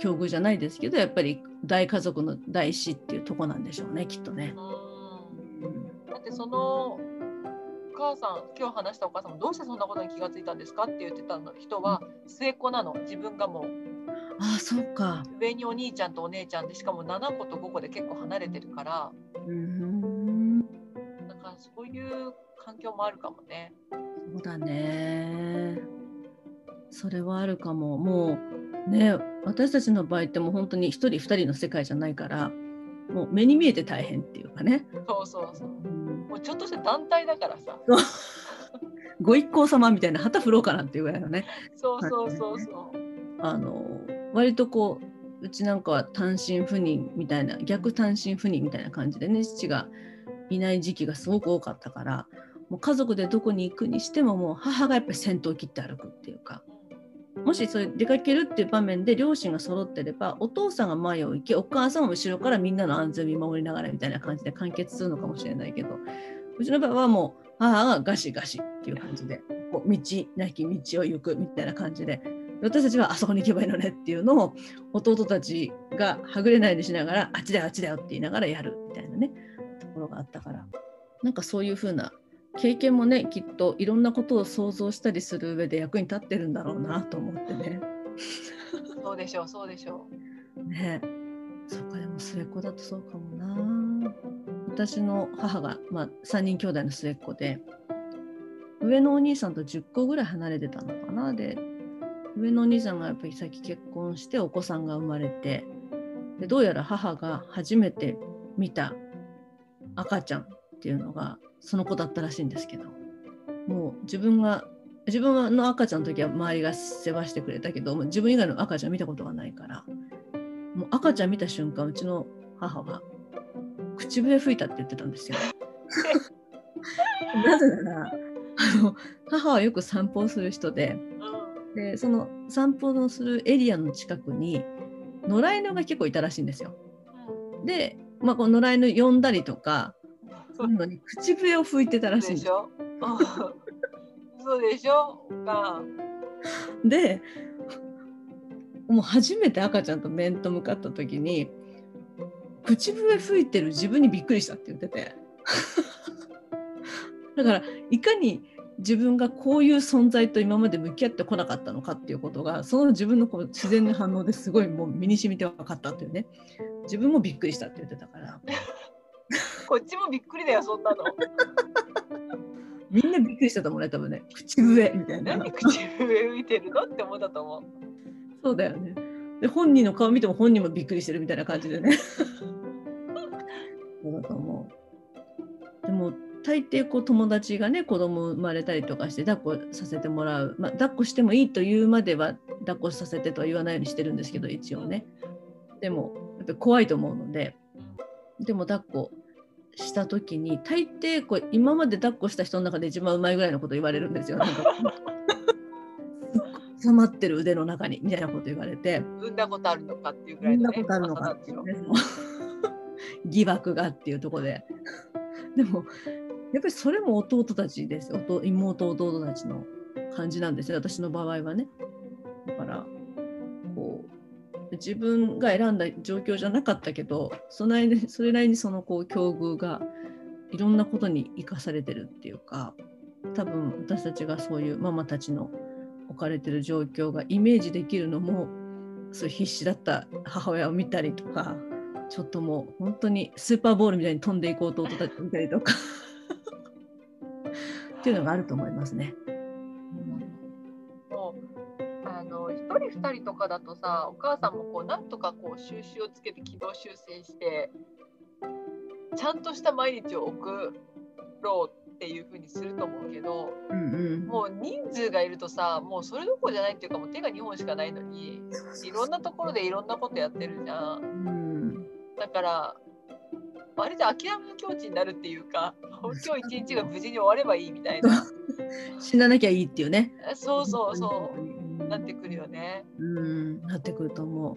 境遇じゃないですけどやっぱり大家族の大死っていうとこなんでしょうねきっとね。だってそのお母さん今日話したお母さんもどうしてそんなことに気がついたんですかって言ってたの人は末っ子なの自分がもうああそうか。上にお兄ちゃんとお姉ちゃんでしかも7個と5個で結構離れてるからうんだからそういう環境もあるかもね。そうだね。それはあるかも。もうね、私たちの場合ってもう本当に1人2人の世界じゃないから、もう目に見えて大変っていうかね。そうそうそう。うんもうちょっとした団体だからさ。ご一行様みたいな旗振ろうかなっていうぐらいのね。そうそうそうそう。あの割とこううちなんかは単身赴任みたいな逆単身赴任みたいな感じでね父がいない時期がすごく多かったからもう家族でどこに行くにしてももう母がやっぱり先頭を切って歩くっていうかもしそういう出かけるっていう場面で両親が揃ってればお父さんが前を行きお母さんも後ろからみんなの安全を見守りながらみたいな感じで完結するのかもしれないけどうちの場合はもう母がガシガシっていう感じでこう道なき道を行くみたいな感じで私たちはあそこに行けばいいのねっていうのを弟たちがはぐれないようにしながらあっちだよあっちだよって言いながらやるみたいなねところがあったからなんかそういうふうな経験もねきっといろんなことを想像したりする上で役に立ってるんだろうなと思ってね。そうでしょうそうでしょう。ねそうかでも末っ子だとそうかもな。私の母が、まあ、3人兄弟の末っ子で上のお兄さんと10個ぐらい離れてたのかなで上のお兄さんがやっぱり先結婚してお子さんが生まれてでどうやら母が初めて見た赤ちゃんっていうのがその子だったらしいんですけどもう自分が自分の赤ちゃんの時は周りが世話してくれたけどもう自分以外の赤ちゃん見たことがないからもう赤ちゃん見た瞬間うちの母は口笛吹いたって言ってたんですよ。なぜならあの母はよく散歩をする人ででその散歩のするエリアの近くに野良犬が結構いたらしいんですよ。で、まあ、この野良犬呼んだりとかのに口笛を吹いてたらしいんです。よ。そうでしょ？かでもう初めて赤ちゃんと面と向かった時に口笛吹いてる自分にびっくりしたって言ってて。だからいかに自分がこういう存在と今まで向き合ってこなかったのかっていうことがその自分のこう自然な反応ですごいもう身に染みて分かったっていうね。自分もびっくりしたって言ってたからこっちもびっくりだよそんなの。みんなびっくりしたと思うね多分ね。口笛みたいな。何口笛吹いてるのって思ったと思う。そうだよね。で本人の顔見ても本人もびっくりしてるみたいな感じでね。そうだと思う。でも大抵こう友達がね子供生まれたりとかして抱っこさせてもらう、まあ、抱っこしてもいいというまでは抱っこさせてとは言わないようにしてるんですけど一応ね。でもやっぱり怖いと思うので。でも抱っこした時に大抵こう今まで抱っこした人の中で一番うまいぐらいのこと言われるんですよ。なんか 収まってる腕の中にみたいなこと言われて。産んだことあるのかっていうぐらいの、ね、産んだことあるのかっていうね。疑惑がっていうところで。でもやっぱりそれも弟たちです。よ妹弟たちの感じなんですよ。私の場合はね。だから自分が選んだ状況じゃなかったけどそれなりにそれなりにそのこう境遇がいろんなことに生かされてるっていうか多分私たちがそういうママたちの置かれてる状況がイメージできるのもそう必死だった母親を見たりとかちょっともう本当にスーパーボールみたいに飛んでいこうと弟たち見たりとか っていうのがあると思いますね。あの1人2人とかだとさお母さんもこうなんとかこう収集をつけて軌道修正してちゃんとした毎日を送ろうっていう風にすると思うけど、うんうん、もう人数がいるとさもうそれどころじゃないっていうかもう手が2本しかないのにいろんなところでいろんなことやってるじゃん。うん、だからあれじゃ諦めの境地になるっていうか今日一日が無事に終わればいいみたいな 死ななきゃいいっていうね。そうそうそううんなってくるよね。うん、なってくると思う。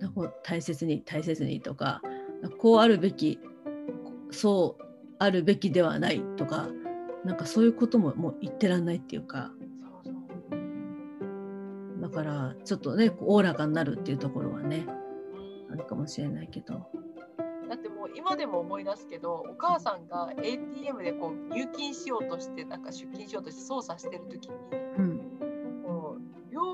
だからこう大切に大切にとかこうあるべきそうあるべきではないとかなんかそういうことももう言ってらんないっていうかだからちょっとねおおらかになるっていうところはねうんあるかもしれないけど。だってもう今でも思い出すけどお母さんが ATM でこう入金しようとしてなんか出金しようとして操作してる時にうんこ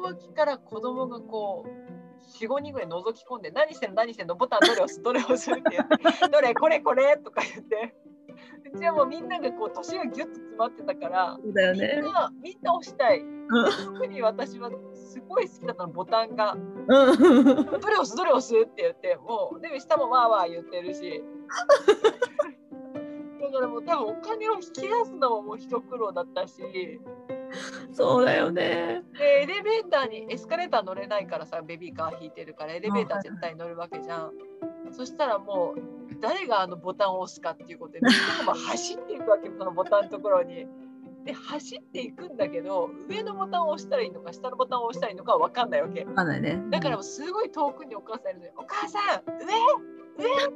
う両脇から子供がこう45人ぐらい覗き込んで「何してんの何してんのボタンどれ押すどれ押す」って言って「どれこれこれ」とか言って。うちはもうみんながこう年がギュッと詰まってたからそうだよみねん。なみんな押したい。特に私はすごい好きだったのボタンが。うん「どれ押すどれ押す?」って言ってもうで下もわーわー言ってるし。だからもう多分お金を引き出すのももう一苦労だったし。で そうだよね。エレベーターにエスカレーター乗れないからさベビーカー引いてるからエレベーター絶対乗るわけじゃん。そしたらもう誰があのボタンを押すかっていうことで 走っていくわけそのボタンのところに。で走っていくんだけど上のボタンを押したらいいのか下のボタンを押したらいいのかは分かんないわけ。わかんないね。だからもうすごい遠くにお母さんいるのに、お母さん、上上下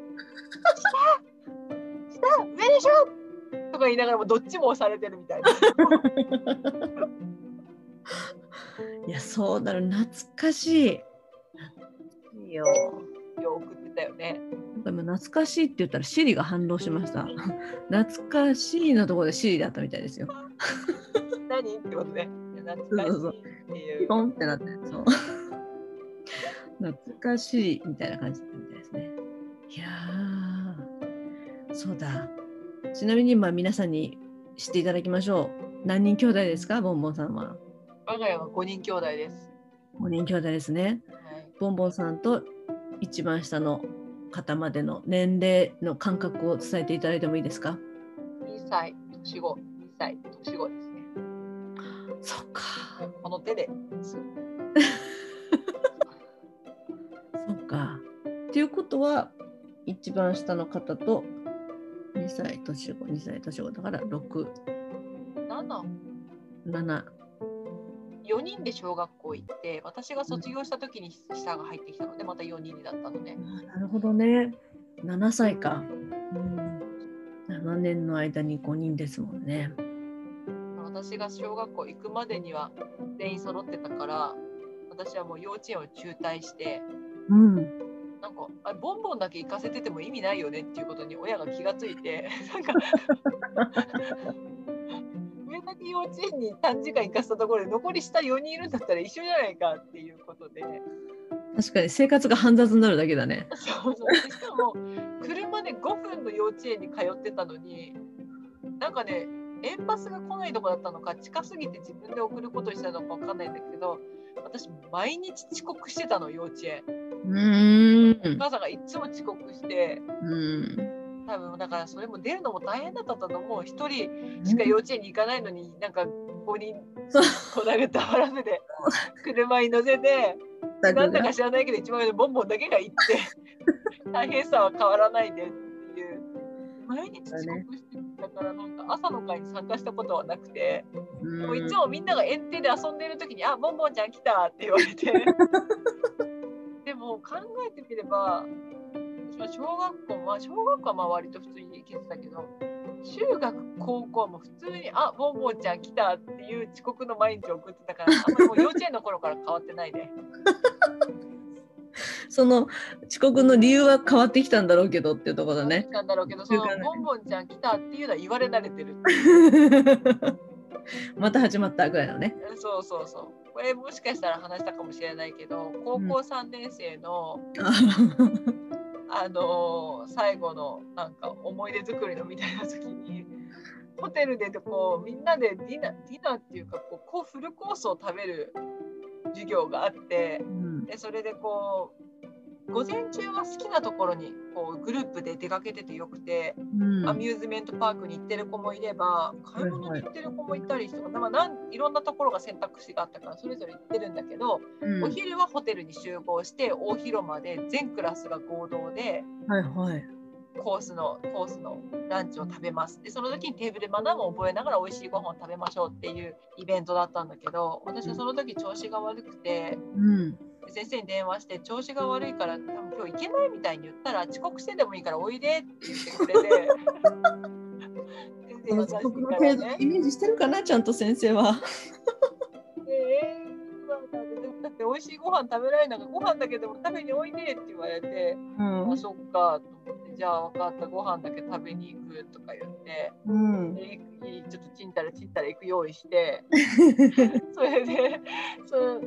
下上でしょとか言いながらもどっちも押されてるみたいな。いやそうだろ懐かしい。いいよ。よ送ってたよね。なんか今懐かしいって言ったらシリが反応しました。懐かしいのところでシリだったみたいですよ。何ってことね。懐かしいっていう。ポンってなってそう。懐かしいみたいな感じだったみたいですね。いやーそうだ。ちなみにまあ皆さんに知っていただきましょう。何人兄弟ですか、ボンボンさんは。我が家は5人兄弟です。5人兄弟ですね。はい、ボンボンさんと一番下の方までの年齢の感覚を伝えていただいてもいいですか？2歳、年子、2歳、年子ですね。そっか。この手です。そっか。っていうことは、一番下の方と2歳年子、2歳年子だから6、7、7。4人で小学校行って、私が卒業した時に下が入ってきたので、また4人になったので、なるほどね。7歳か。うん、7年の間に5人ですもんね。私が小学校行くまでには全員揃ってたから、私はもう幼稚園を中退して、うん。なんかあボンボンだけ行かせてても意味ないよねっていうことに親が気がついて、なんか上だけ幼稚園に短時間行かせたところで残り下4人いるんだったら一緒じゃないかっていうことで、確かに生活が煩雑になるだけだね。そうそうでしかも車で5分の幼稚園に通ってたのに、なんかね、園バスが来ないとこだったのか、近すぎて自分で送ることにしたのかわかんないんだけど、私、毎日遅刻してたの、幼稚園。うーん。お母さんがいつも遅刻して、うん。多分だからそれも出るのも大変だったと思う。1人しか幼稚園に行かないのに、なんか5人こなげたわらせで車に乗せて、なんだか知らないけど一番上でボンボンだけが行って 大変さは変わらないでっていう毎日遅刻してたからなんか朝の会に参加したことはなくて、うんもういつもみんなが園庭で遊んでる時に「あボンボンちゃん来た」って言われて でも考えてみれば小学校は小学校はまあ割と普通に行けてたけど中学高校も普通に「あボンボンちゃん来た」っていう遅刻の毎日を送ってたからあんまりもう幼稚園の頃から変わってないね。その遅刻の理由は変わってきたんだろうけどっていうところだね。なんだろうけど、そのボンボンちゃん来たっていうのは言われ慣れてる。また始まったぐらいのね。そうそうそう。これもしかしたら話したかもしれないけど、高校3年生の、あのー最後のなんか思い出作りのみたいな時に、ホテルでこうみんなでディナーディナーっていうかこうこうフルコースを食べる授業があってうんでそれでこう午前中は好きなところにこうグループで出かけててよくて、うん。アミューズメントパークに行ってる子もいれば買い物に行ってる子もいたりして、まあなんいろんなところが選択肢があったからそれぞれ行ってるんだけど、うん。お昼はホテルに集合して大広間で全クラスが合同ではいはい。コースのコースのランチを食べます。でその時にテーブルマナーも覚えながら美味しいご飯を食べましょうっていうイベントだったんだけど私はその時調子が悪くてうん。先生に電話して調子が悪いから多分今日行けないみたいに言ったら遅刻してでもいいからおいでって言ってくれて 先生のイメージしてるかなちゃんと先生は。でえーだって美味しいご飯食べられないからご飯だけでも食べにおいでって言われて、うんあそっかと思ってじゃあ分かったご飯だけ食べに行くとか言ってうん。ちょっとちんたらちんたら行く用意して それでそう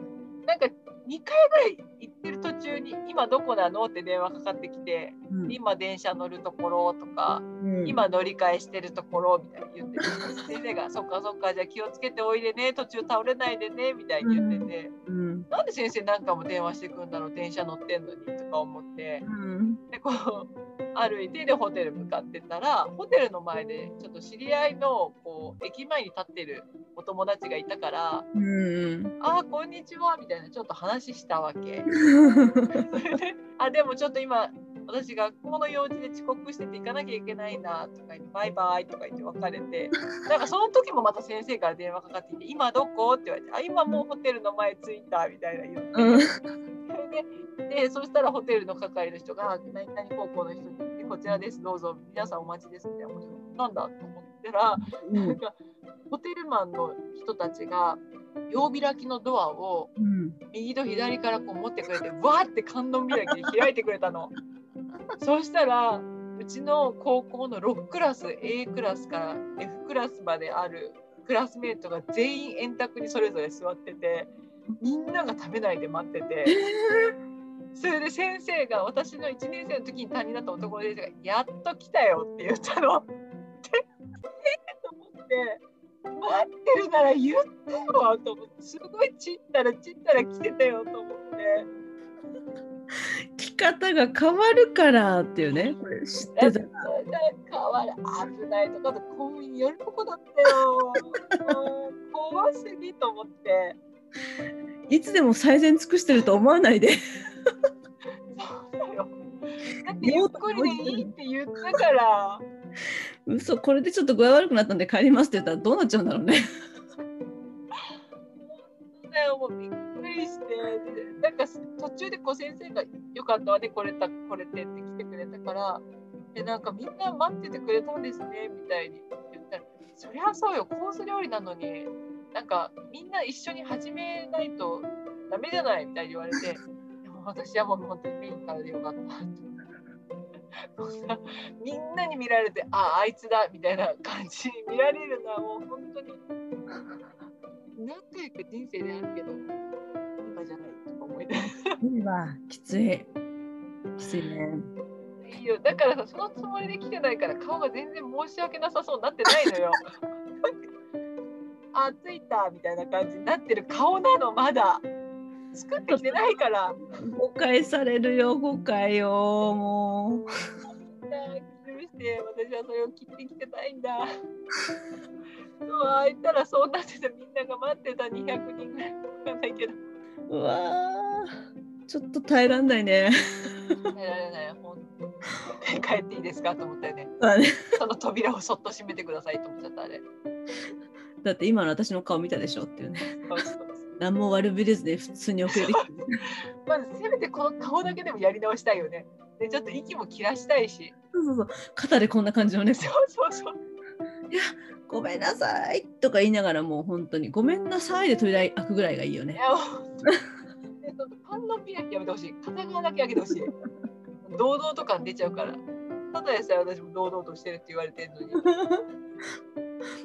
なんか2回ぐらい行ってる途中に「今どこなの?」って電話かかってきて「今電車乗るところ」とか「今乗り換えしてるところ」みたいに言ってて先生が「そっかそっかじゃあ気をつけておいでね途中倒れないでね」みたいに言ってて。うん。なんで先生何回も電話してくんだろう電車乗ってんのにとか思ってうん。でこう歩いてでホテル向かってたらホテルの前でちょっと知り合いのこう駅前に立ってるお友達がいたからうん。「あーこんにちは」みたいなちょっと話したわけ。それで「あでもちょっと今私学校の用事で遅刻してて行かなきゃいけないな」とか言って「バイバイ」とか言って別れてなんかその時もまた先生から電話かかってきて「今どこ?」って言われて「あ今もうホテルの前着いた」みたいな言って。うん。それででそしたらホテルの係の人が何々高校の人にでこちらですどうぞ皆さんお待ちですみたいなんだと思ったら、なんかホテルマンの人たちが両開きのドアをうん。右と左からこう持ってくれてわーって観音開きで開いてくれたの。そうしたらうちの高校の6クラス A クラスから F クラスまであるクラスメートが全員円卓にそれぞれ座っててみんなが食べないで待ってて。それで先生が私の1年生の時に担任だった男の先生が「やっと来たよ」って言ったの。でえと思って待ってるなら言ってよと思ってすごいちったらちったら来てたよと思って。着方が変わるからっていうね。これ知ってた。変わる。危ないとかで公園やるとこだったよ。怖すぎと思って。いつでも最善尽くしてると思わないで。そうだよ。だってゆっくりでいいって言ったから。嘘。これでちょっと具合悪くなったんで帰りますって言ったらどうなっちゃうんだろうね。だよ。もうびっくりしてなんか途中でこう先生が「よかったわねこれたこれて」って来てくれたからでなんかみんな待っててくれたんですねみたいに言ったら「そりゃそうよコース料理なのになんかみんな一緒に始めないとダメじゃない」みたいに言われてでも私はもう本当にメインからでよかったと。もうさみんなに見られてああいつだみたいな感じに見られるのはもう本当に何回か人生であるけど今じゃないとか思い出いいわきつい。きついね。いいよ。だからさそのつもりで来てないから顔が全然申し訳なさそうになってないのよ。あ着いたみたいな感じになってる。顔なのまだ。作ってきてないから。誤解されるよ誤解よもう。許して私はそれを切ってきてないんだ。そうあいたらそうなってたみんなが待ってた200人ぐらい。わかんないけどうわーちょっと耐えらんないね。耐えられない本当帰っていいですかと思ったよね。その扉をそっと閉めてくださいと思っちゃったあれ。だって今の私の顔見たでしょっていうね。そうそうそう。何も悪びれずで普通に遅れてきて。まずせめてこの顔だけでもやり直したいよね。でちょっと息も切らしたいし。そうそうそう。肩でこんな感じのね。そうそうそうごめんなさい。とか言いながらもう本当にごめんなさいで扉開くぐらいがいいよね。パンのピアやめてほしい。片側だけ開けてほしい。堂々と感出ちゃうから。ただでさえ私も堂々としてるって言われてるのに。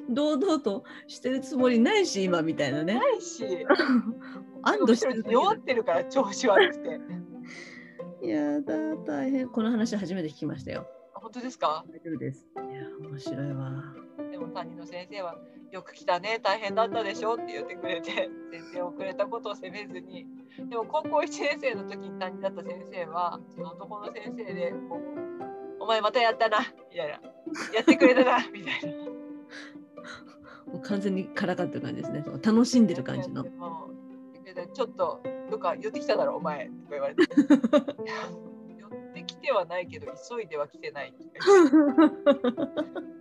堂々としてるつもりないし今みたいなね。ないし。安堵してる弱ってるから調子悪くて。いやだ大変。この話初めて聞きましたよ。あ本当ですか？大丈夫です。いや面白いわでも担任の先生はよく来たね大変だったでしょって言ってくれて全然遅れたことを責めずに。でも高校1年生の時に担任だった先生はその男の先生でこう「お前またやったな」みたいな「やってくれたな」みたいな。もう完全にからかってる感じですね。楽しんでる感じの。ちょっとどっか寄ってきただろお前とか言われて。寄ってきてはないけど急いでは来てないとか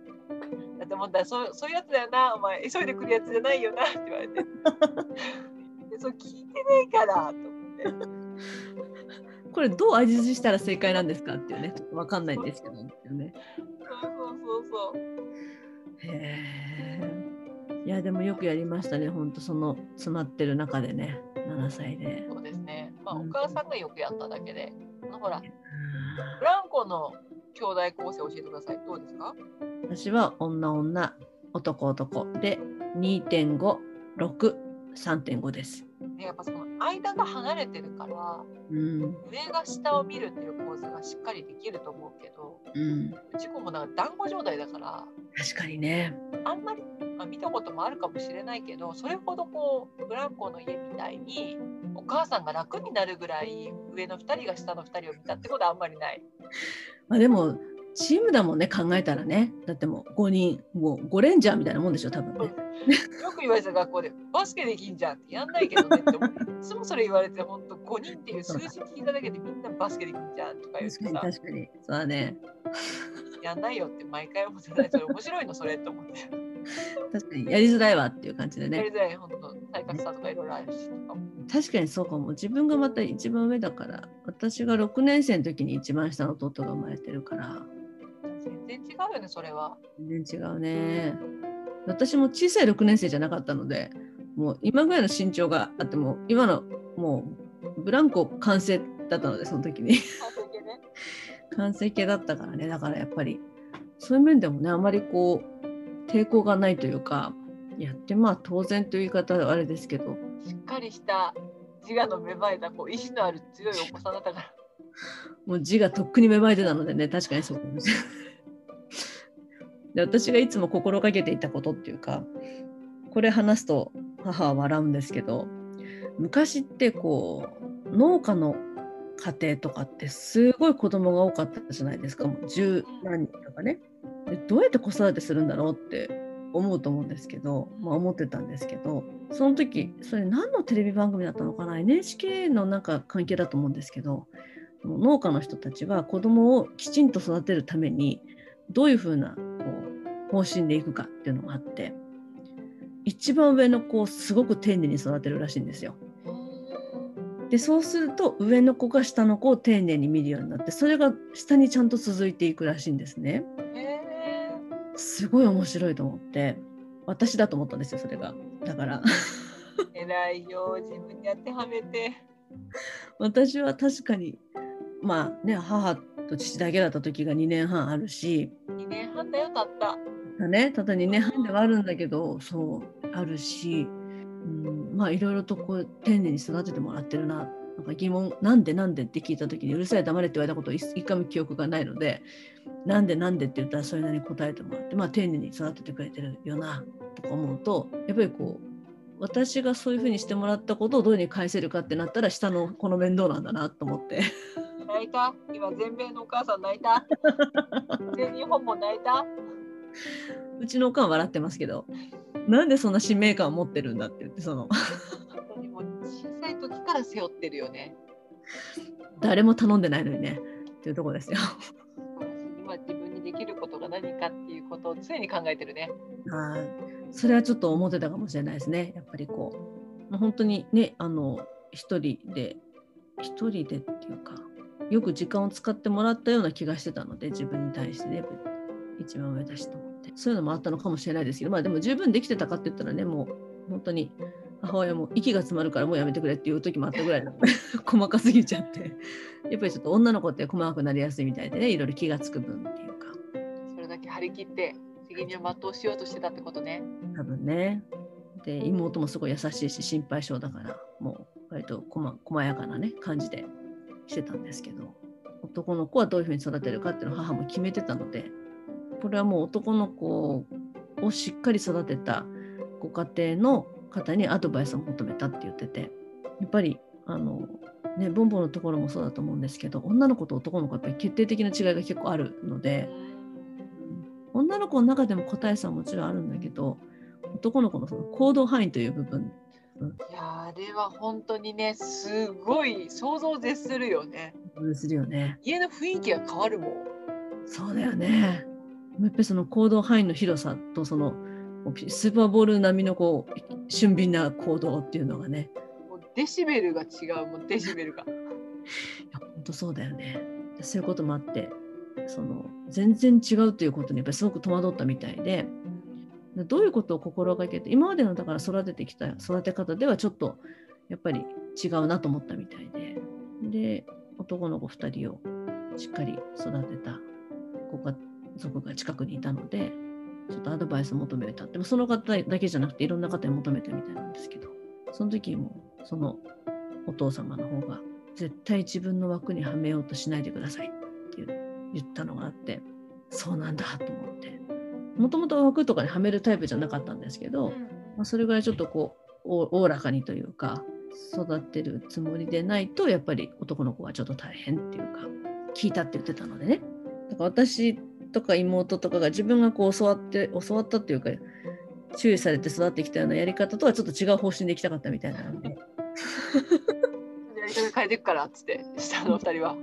だって思ったらそうそういうやつだよなお前。急いで来るやつじゃないよなって言われて。でそう聞いてないからと思って。これどう味付したら正解なんですかっていうねちょっとわかんないんですけどね。そうそうそうそう。へえいやでもよくやりましたねほんとその詰まってる中でね7歳で。そうですね。まあおうん。母さんがよくやっただけで。あのほらブランコの兄弟構成教えてください。どうですか？私は女女男男で2.56.3.5です。でやっぱその間が離れてるからうん。上が下を見るっていう構図がしっかりできると思うけどうん。うち子もなんか団子状態だから確かにね。あんまり、まあ、見たこともあるかもしれないけどそれほどこうブランコの家みたいにお母さんが楽になるぐらい上の2人が下の2人を見たってことはあんまりない。まあでもチームだもんね考えたらね。だってもう5人もう5レンジャーみたいなもんでしょ多分ね。よく言われた学校でバスケできんじゃんってやんないけどねって いつもそれ言われて本当5人っていう数字聞いただけでみんなバスケできんじゃんとか言って確かにさ確かに。そうだね。やんないよって毎回思ってたそれ面白いのそれって思って。確かにやりづらいわっていう感じでね。やりづらい本当体格差とかいろいろあるし確かにそうかも。自分がまた一番上だから私が6年生の時に一番下の弟が生まれてるから全然違うよねそれは。全然違うね私も小さい6年生じゃなかったのでもう今ぐらいの身長があっても今のもうブランコ完成だったのでその時に 完成形だったからねだからやっぱりそういう面でもねあまりこう抵抗がないというかやってまあ当然という言い方はあれですけどしっかりした自我の芽生えたこう意志のある強いお子さんだったから。もう字がとっくに芽生えてたのでね、確かにそうかもしれない。で私がいつも心がけていたことっていうか、これ話すと母は笑うんですけど、昔ってこう、農家の家庭とかってすごい子供が多かったじゃないですか、もう十何人とかね。でどうやって子育てするんだろうって思うと思うんですけど、まあ、思ってたんですけどその時それ何のテレビ番組だったのかな？NHK のなんか関係だと思うんですけど農家の人たちは子供をきちんと育てるためにどういうふうな方針でいくかっていうのがあって一番上の子をすごく丁寧に育てるらしいんですよ。でそうすると上の子が下の子を丁寧に見るようになってそれが下にちゃんと続いていくらしいんですね。へすごい面白いと思って私だと思ったんですよそれが。だからえ偉いよ自分に当てはめて。私は確かにまあね母と父だけだった時が2年半あるし2年半だよたった。だね。ただ2年半ではあるんだけどそうあるし、うん、まあいろいろとこう丁寧に育ててもらってるな。なんか疑問なんでなんでって聞いた時にうるさい黙れって言われたこと一一回も記憶がないのでなんでなんでって言ったらそれなりに答えてもらってまあ丁寧に育ててくれてるよなとか思うとやっぱりこう私がそういうふうにしてもらったことをどういうふうに返せるかってなったら下の子の面倒なんだなと思って。泣いた？今全米のお母さん泣いた？全日本も泣いた？うちのおかん笑ってますけど、なんでそんな使命感を持ってるんだって言って、その、本当にもう小さい時から背負ってるよね。誰も頼んでないのにね、っていうところですよ。今自分にできることが何かっていうことを常に考えてるね。はい。それはちょっと思ってたかもしれないですね。やっぱりこう、本当にね、あの、一人で、一人でっていうか、よく時間を使ってもらったような気がしてたので、自分に対してね、一番上だしと思って。そういうのもあったのかもしれないですけど、まあでも十分できてたかって言ったらね、もう本当に母親も息が詰まるからもうやめてくれっていう時もあったぐらい 細かすぎちゃって。やっぱりちょっと女の子って細かくなりやすいみたいでねいろいろ気がつく分っていうか。それだけ張り切って責任を全うしようとしてたってことね。多分ね。で妹もすごい優しいし心配性だからもう割とこま細やかなね感じでしてたんですけど男の子はどういうふうに育てるかっていうのを母も決めてたのでこれはもう男の子をしっかり育てたご家庭の方にアドバイスを求めたって言っててやっぱりあのねボンボンのところもそうだと思うんですけど女の子と男の子はやっぱり決定的な違いが結構あるので女の子の中でも個体差はもちろんあるんだけど男の子のその行動範囲という部分いやーあれは本当にねすごい想像を絶するよねするよね。家の雰囲気が変わるもんそうだよね。やっぱりその行動範囲の広さとそのスーパーボール並みのこう俊敏な行動っていうのがね。もうデシベルが違うもんデシベルが。いや本当そうだよね。そういうこともあってその全然違うということにやっぱりすごく戸惑ったみたいで。どういうことを心がけて今までのだから育ててきた育て方ではちょっとやっぱり違うなと思ったみたいで。で男の子2人をしっかり育てた。ご家族が近くにいたのでちょっとアドバイスを求めた。でもその方だけじゃなくていろんな方に求めたみたいなんですけどその時もそのお父様の方が絶対自分の枠にはめようとしないでくださいって言ったのがあってそうなんだと思って。もともと枠とかにはめるタイプじゃなかったんですけど、まあ、それぐらいちょっとこうおおらかにというか育てるつもりでないとやっぱり男の子はちょっと大変っていうか聞いたって言ってたのでね。だから私とか妹とかが自分がこう教わって教わったっていうか注意されて育ってきたようなやり方とはちょっと違う方針でいきたかったみたいな。やり方変えていくからっつって下の二人は。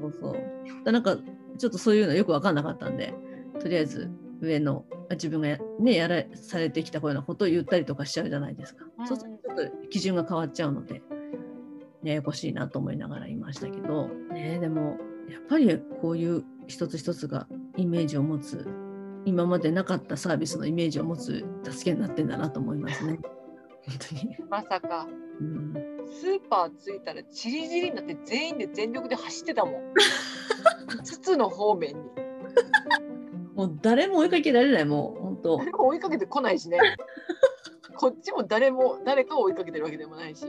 そうそうだなんかちょっとそういうのよく分かんなかったんでとりあえず上の自分がねやらされてきたこういうようなことを言ったりとかしちゃうじゃないですか、うんそうするとちょっと基準が変わっちゃうのでややこしいなと思いながらいましたけど。ねでもやっぱりこういう一つ一つがイメージを持つ今までなかったサービスのイメージを持つ助けになってんだなと思いますね。本当に、まさか。うん、スーパー着いたらチリチリになって全員で全力で走ってたもん。5つの方面に。もう誰も追いかけられないもう本当。誰も追いかけてこないしね。こっちも誰も誰かを追いかけてるわけでもないし。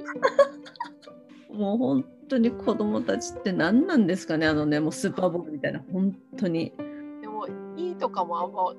もう本当に子供たちって何なんですかねあのねもうスーパーボールみたいな。本当にとかもあんま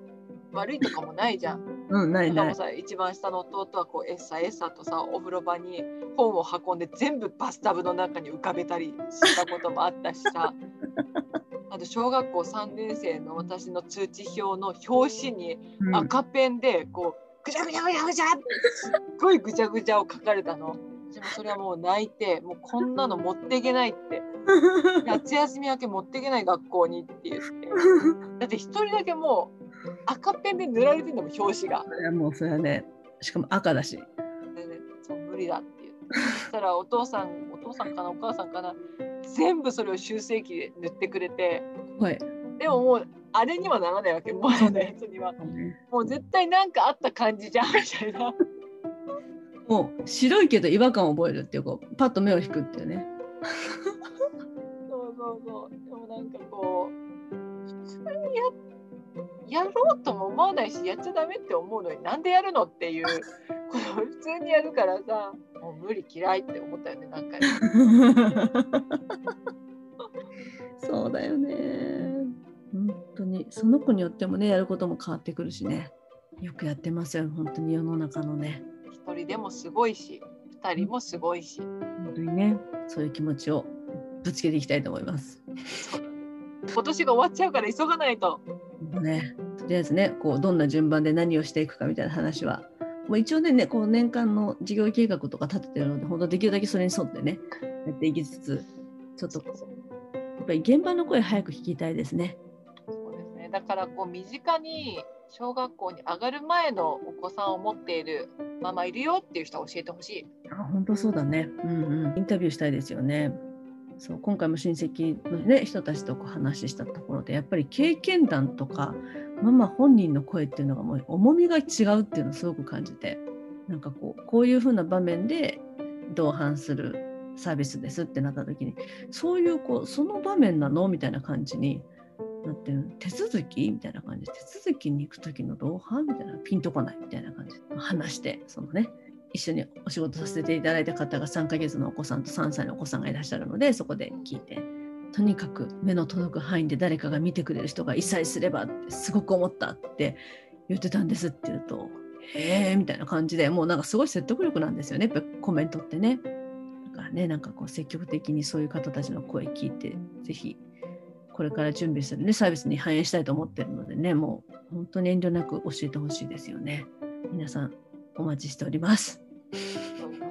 悪いとかもないじゃん。うんないないもさ一番下の弟はこうエッサエッサとさお風呂場に本を運んで全部バスタブの中に浮かべたりしたこともあったしさ あと小学校3年生の私の通知表の表紙にうん赤ペンでこうぐちゃぐちゃぐちゃぐちゃってすっごいぐちゃぐちゃを書かれたの。私もそれはもう泣いてもうこんなの持っていけないって 夏休み明け持っていけない学校にって言って。だって一人だけもう赤ペンで塗られてんだもん表紙が。いやもうそれはねしかも赤だし。でねそう無理だって言って。そしたらお父さんお父さんかなお母さんかな全部それを修正機で塗ってくれて。はい。でももうあれにはならないわけ。もうあのやつには。もう絶対なんかあった感じじゃんみたいな。もう白いけど違和感を覚えるっていうこうパッと目を引くっていうねそうそう。でもなんかこう普通にややろうとも思わないしやっちゃダメって思うのになんでやるのっていうこの普通にやるからさもう無理嫌いって思ったよね何回も。そうだよね。本当に。その子によってもねやることも変わってくるしね。よくやってますよ本当に世の中のね。一人でもすごいし二人もすごいし。本当にねそういう気持ちをぶつけていきたいと思います今年が終わっちゃうから急がないと。ね、とりあえずねこうどんな順番で何をしていくかみたいな話はもう一応ねねこう年間の事業計画とか立ててるので本当できるだけそれに沿ってねやっていきつつちょっとやっぱり現場の声早く聞きたいですね。そうですね。だからこう身近に小学校に上がる前のお子さんを持っているママいるよっていう人は教えてほしい。あ本当そうだね、うんうん、インタビューしたいですよね。そう今回も親戚の、ね、人たちとこう話したところでやっぱり経験談とかママ本人の声っていうのがもう重みが違うっていうのをすごく感じてなんかこうこういうふうな場面で同伴するサービスですってなった時にそういうこうその場面なの？みたいな感じになってる手続き？みたいな感じ手続きに行く時の同伴？みたいなピンとこない？みたいな感じで話してそのね一緒にお仕事させていただいた方が3ヶ月のお子さんと3歳のお子さんがいらっしゃるのでそこで聞いてとにかく目の届く範囲で誰かが見てくれる人がいさえすればってすごく思ったって言ってたんですって言うとへえみたいな感じでもうなんかすごい説得力なんですよねやっぱコメントってねだからねなんかこう積極的にそういう方たちの声聞いてぜひこれから準備するねサービスに反映したいと思ってるのでねもう本当に遠慮なく教えてほしいですよね皆さんお待ちしております。Oh.